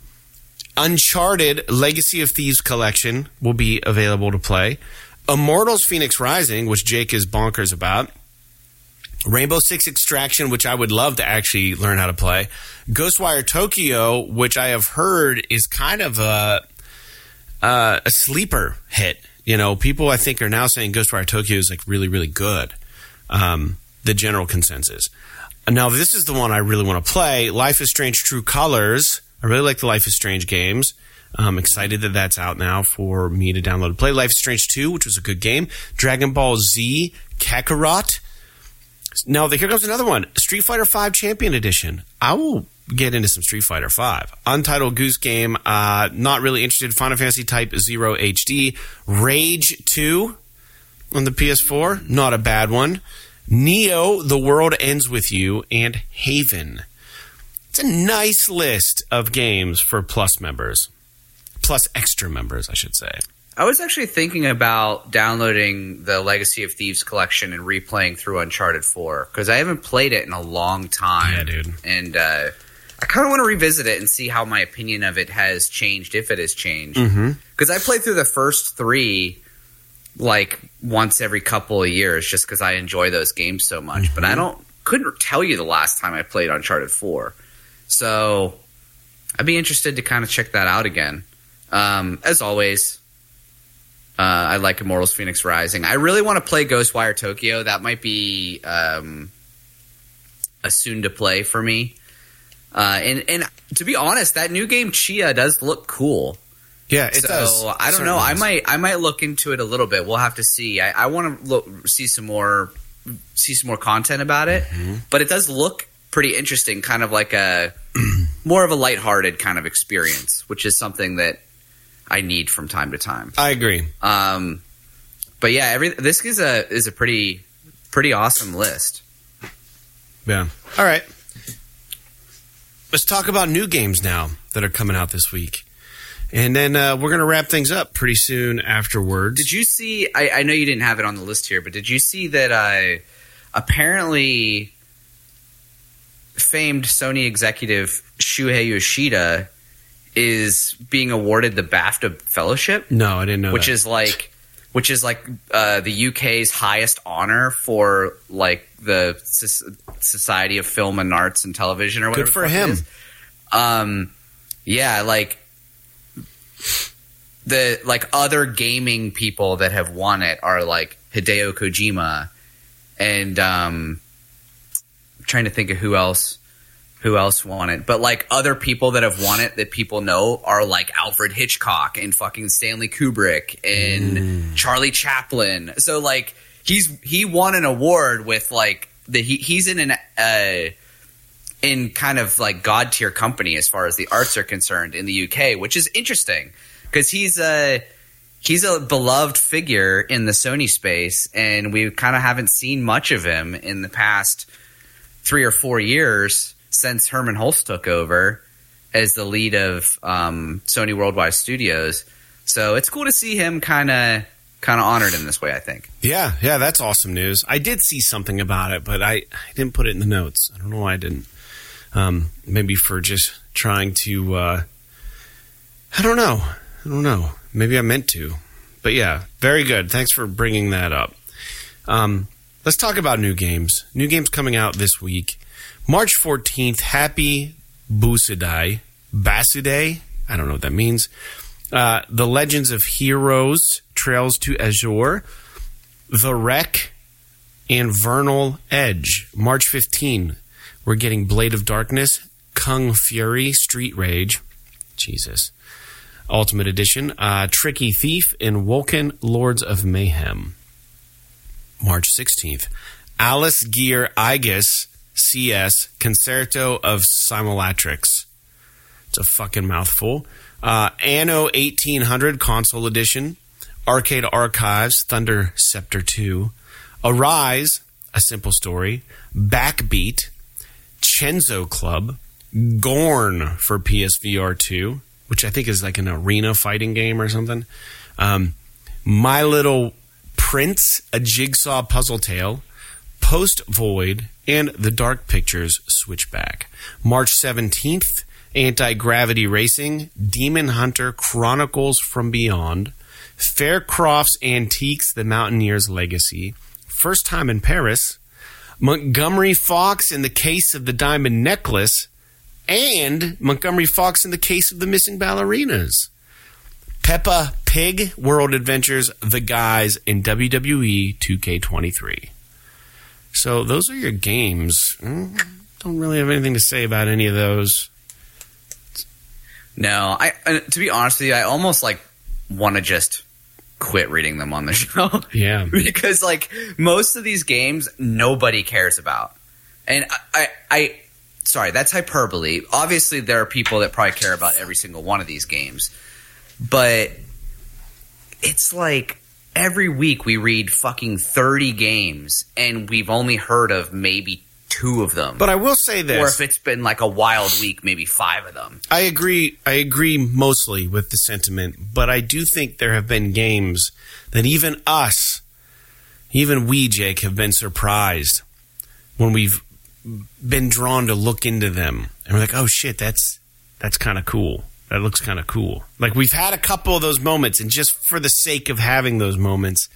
[SPEAKER 1] Uncharted Legacy of Thieves collection will be available to play. Immortals Phoenix Rising, which Jake is bonkers about. Rainbow Six Extraction, which I would love to actually learn how to play. Ghostwire Tokyo, which I have heard is kind of a uh, a sleeper hit. You know, people I think are now saying Ghostwire Tokyo is like really, really good. Um, the general consensus. Now, this is the one I really want to play. Life is Strange True Colors. I really like the Life is Strange games. I'm excited that that's out now for me to download and play. Life is Strange 2, which was a good game. Dragon Ball Z Kakarot. Now, here comes another one Street Fighter V Champion Edition. I will get into some Street Fighter V. Untitled Goose Game, uh, not really interested. Final Fantasy Type 0 HD. Rage 2 on the PS4, not a bad one. Neo, The World Ends With You, and Haven. It's a nice list of games for Plus members. Plus extra members, I should say.
[SPEAKER 2] I was actually thinking about downloading the Legacy of Thieves collection and replaying through Uncharted 4 because I haven't played it in a long time.
[SPEAKER 1] Yeah, dude.
[SPEAKER 2] And uh, I kind of want to revisit it and see how my opinion of it has changed, if it has changed.
[SPEAKER 1] Mm-hmm.
[SPEAKER 2] Because I played through the first three like once every couple of years just because I enjoy those games so much.
[SPEAKER 1] Mm-hmm.
[SPEAKER 2] But I don't couldn't tell you the last time I played Uncharted 4. So I'd be interested to kind of check that out again. Um, as always, uh, I like Immortals Phoenix Rising. I really want to play Ghostwire Tokyo. That might be um, a soon to play for me. Uh, and and to be honest, that new game Tchia does look cool.
[SPEAKER 1] Yeah, it
[SPEAKER 2] so
[SPEAKER 1] does.
[SPEAKER 2] I don't know. I might I might look into it a little bit. We'll have to see. I, I want to look see some more see some more content about it.
[SPEAKER 1] Mm-hmm.
[SPEAKER 2] But it does look pretty interesting, kind of like a more of a lighthearted kind of experience, which is something that I need from time to time.
[SPEAKER 1] I agree.
[SPEAKER 2] Um, but yeah, every this is a is a pretty pretty awesome list.
[SPEAKER 1] Yeah. All right. Let's talk about new games now that are coming out this week. And then uh, we're going to wrap things up pretty soon afterwards.
[SPEAKER 2] Did you see? I, I know you didn't have it on the list here, but did you see that? Uh, apparently, famed Sony executive Shuhei Yoshida is being awarded the BAFTA Fellowship,
[SPEAKER 1] No, I didn't know
[SPEAKER 2] which
[SPEAKER 1] that.
[SPEAKER 2] is like, which is like uh, the UK's highest honor for like the Society of Film and Arts and Television or whatever.
[SPEAKER 1] Good for
[SPEAKER 2] the fuck it
[SPEAKER 1] him.
[SPEAKER 2] Um, yeah, like the like other gaming people that have won it are like Hideo Kojima and um I'm trying to think of who else who else won it. But like other people that have won it that people know are like Alfred Hitchcock and fucking Stanley Kubrick and Charlie Chaplin. So like he's he won an award with like the he, he's in an uh in kind of like god tier company as far as the arts are concerned in the UK, which is interesting because he's a he's a beloved figure in the Sony space, and we kind of haven't seen much of him in the past three or four years since Hermen Hulst took over as the lead of um, Sony Worldwide Studios. So it's cool to see him kind of kind of honored in this way. I think.
[SPEAKER 1] Yeah, yeah, that's awesome news. I did see something about it, but I, I didn't put it in the notes. I don't know why I didn't. Um, maybe for just trying to. Uh, I don't know. I don't know. Maybe I meant to. But yeah, very good. Thanks for bringing that up. Um, let's talk about new games. New games coming out this week. March 14th, Happy Busadai. Basude. I don't know what that means. Uh, the Legends of Heroes, Trails to Azure, The Wreck, and Vernal Edge. March 15, we're getting Blade of Darkness, Kung Fury, Street Rage. Jesus. Ultimate Edition, uh, Tricky Thief, and Woken Lords of Mayhem. March 16th. Alice Gear Aegis CS Concerto of Simulatrix. It's a fucking mouthful. Uh, Anno 1800 Console Edition. Arcade Archives Thunder Ceptor 2. Arise, A Simple Story. Backbeat. Chenso Club. Gorn for PSVR 2, which I think is like an arena fighting game or something. Um, My Little Prince, a jigsaw puzzle tale, Post Void, and The Dark Pictures Switchback. March 17th, Anti Gravity Racing, Demon Hunter Chronicles from Beyond, Faircroft's Antiques, The Mountaineer's Legacy, First Time in Paris, Montgomery Fox in the Case of the Diamond Necklace, and Montgomery Fox in the Case of the Missing Ballerinas. Peppa Pig World Adventures, The Guys, in WWE 2K23. So those are your games. Don't really have anything to say about any of those.
[SPEAKER 2] No, I uh, to be honest with you, I almost like want to just quit reading them on the show.
[SPEAKER 1] Yeah.
[SPEAKER 2] because like most of these games nobody cares about. And I, I, I sorry, that's hyperbole. Obviously there are people that probably care about every single one of these games. But it's like every week we read fucking 30 games and we've only heard of maybe two of them.
[SPEAKER 1] But I will say this.
[SPEAKER 2] or if it's been like a wild week, maybe five of them.
[SPEAKER 1] I agree. I agree mostly with the sentiment, but I do think there have been games that even us, even we, Jake, have been surprised when we've been drawn to look into them, and we're like, "Oh shit, that's that's kind of cool. That looks kind of cool." Like we've had a couple of those moments, and just for the sake of having those moments,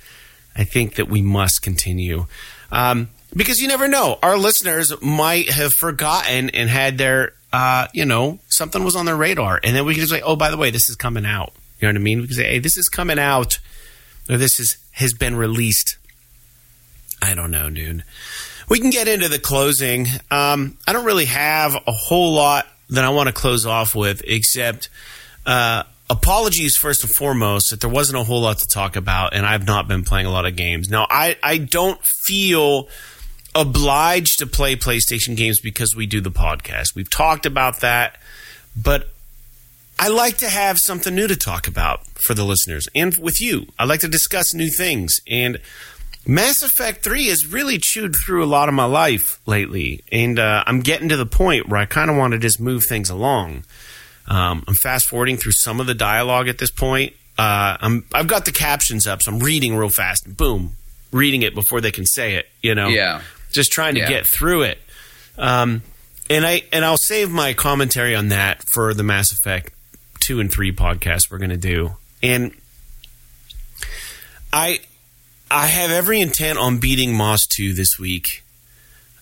[SPEAKER 1] I think that we must continue. Um, because you never know. Our listeners might have forgotten and had their, uh, you know, something was on their radar. And then we can just say, oh, by the way, this is coming out. You know what I mean? We can say, hey, this is coming out, or this is, has been released. I don't know, dude. We can get into the closing. Um, I don't really have a whole lot that I want to close off with, except uh, apologies first and foremost that there wasn't a whole lot to talk about, and I've not been playing a lot of games. Now, I, I don't feel obliged to play PlayStation games because we do the podcast. We've talked about that, but I like to have something new to talk about for the listeners and with you. I like to discuss new things. And Mass Effect 3 has really chewed through a lot of my life lately. And uh, I'm getting to the point where I kind of want to just move things along. Um, I'm fast forwarding through some of the dialogue at this point. Uh, I'm, I've got the captions up, so I'm reading real fast. And boom, reading it before they can say it, you know?
[SPEAKER 2] Yeah.
[SPEAKER 1] Just trying to
[SPEAKER 2] Yeah.
[SPEAKER 1] get through it. Um, and I and I'll save my commentary on that for the Mass Effect two and three podcast we're going to do. And I I have every intent on beating Moss two this week.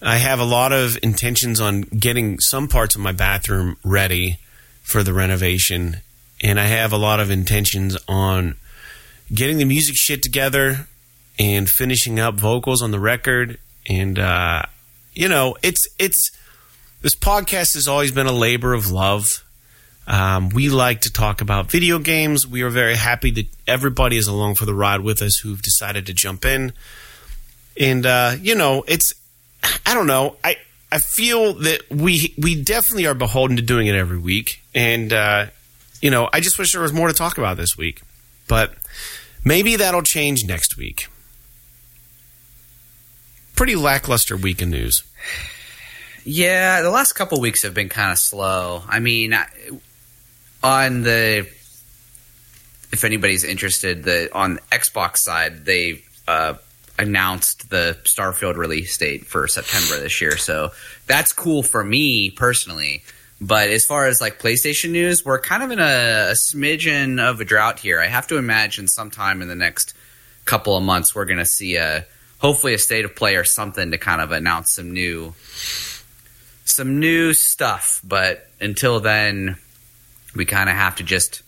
[SPEAKER 1] I have a lot of intentions on getting some parts of my bathroom ready for the renovation, and I have a lot of intentions on getting the music shit together and finishing up vocals on the record. And uh, you know, it's it's this podcast has always been a labor of love. Um, we like to talk about video games. We are very happy that everybody is along for the ride with us who've decided to jump in. And uh, you know, it's I don't know. I I feel that we we definitely are beholden to doing it every week. And uh, you know, I just wish there was more to talk about this week. But maybe that'll change next week. Pretty lackluster week in news.
[SPEAKER 2] Yeah, the last couple weeks have been kind of slow. I mean, on the if anybody's interested, the on Xbox side, they uh, announced the Starfield release date for September this year. So that's cool for me personally. But as far as like PlayStation news, we're kind of in a, a smidgen of a drought here. I have to imagine sometime in the next couple of months we're going to see a hopefully a state of play or something to kind of announce some new some new stuff. But until then, we kind of have to just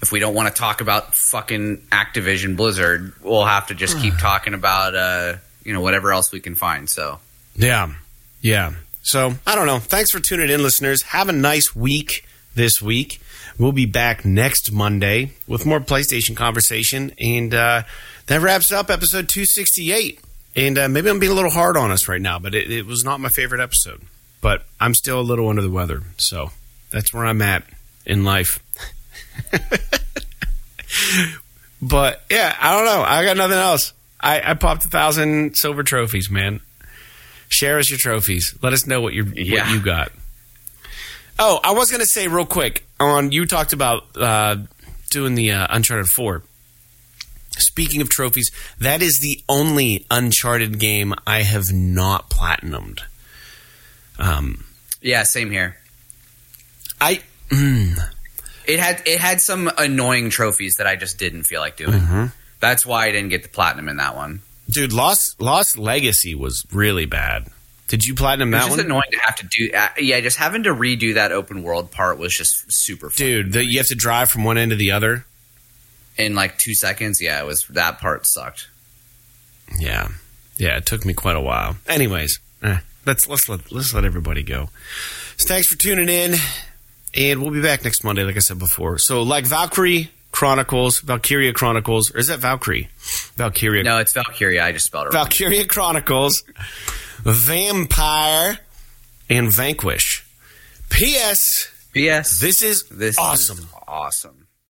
[SPEAKER 2] if we don't want to talk about fucking Activision Blizzard, we'll have to just keep talking about uh, you know whatever else we can find. So
[SPEAKER 1] Yeah. Yeah. So, I don't know. Thanks for tuning in, listeners. Have a nice week this week. We'll be back next Monday with more PlayStation conversation. And uh, that wraps up episode 268. And uh, maybe I'm being a little hard on us right now, but it, it was not my favorite episode. But I'm still a little under the weather. So, that's where I'm at in life. but yeah, I don't know. I got nothing else. I, I popped a thousand silver trophies, man. Share us your trophies. Let us know what you
[SPEAKER 2] Yeah.
[SPEAKER 1] what you got. Oh, I was gonna say real quick on you talked about uh, doing the uh, Uncharted Four. Speaking of trophies, that is the only Uncharted game I have not platinumed. Um,
[SPEAKER 2] yeah, same here.
[SPEAKER 1] I mm,
[SPEAKER 2] It had it had some annoying trophies that I just didn't feel like doing. That's why I didn't get the platinum in that one.
[SPEAKER 1] dude, Lost Lost Legacy was really bad. Did you platinum that
[SPEAKER 2] just
[SPEAKER 1] one?
[SPEAKER 2] annoying to have to do. Uh, yeah, just having to redo that open world part was just super fun.
[SPEAKER 1] Dude, the, you have to drive from one end to the other.
[SPEAKER 2] In like two seconds, yeah, it was that part sucked.
[SPEAKER 1] Yeah, yeah, it took me quite a while. Anyways, eh, let's let's let let's let everybody go. So thanks for tuning in, and we'll be back next Monday, like I said before. So, like Valkyrie Chronicles, Valkyria Chronicles, or is that Valkyrie? Valkyria,
[SPEAKER 2] No, it's Valkyria. I just spelled it wrong.
[SPEAKER 1] Valkyria Chronicles, Vampire, and Vanquish. P.S.
[SPEAKER 2] P.S.
[SPEAKER 1] This is
[SPEAKER 2] This
[SPEAKER 1] awesome.
[SPEAKER 2] is awesome.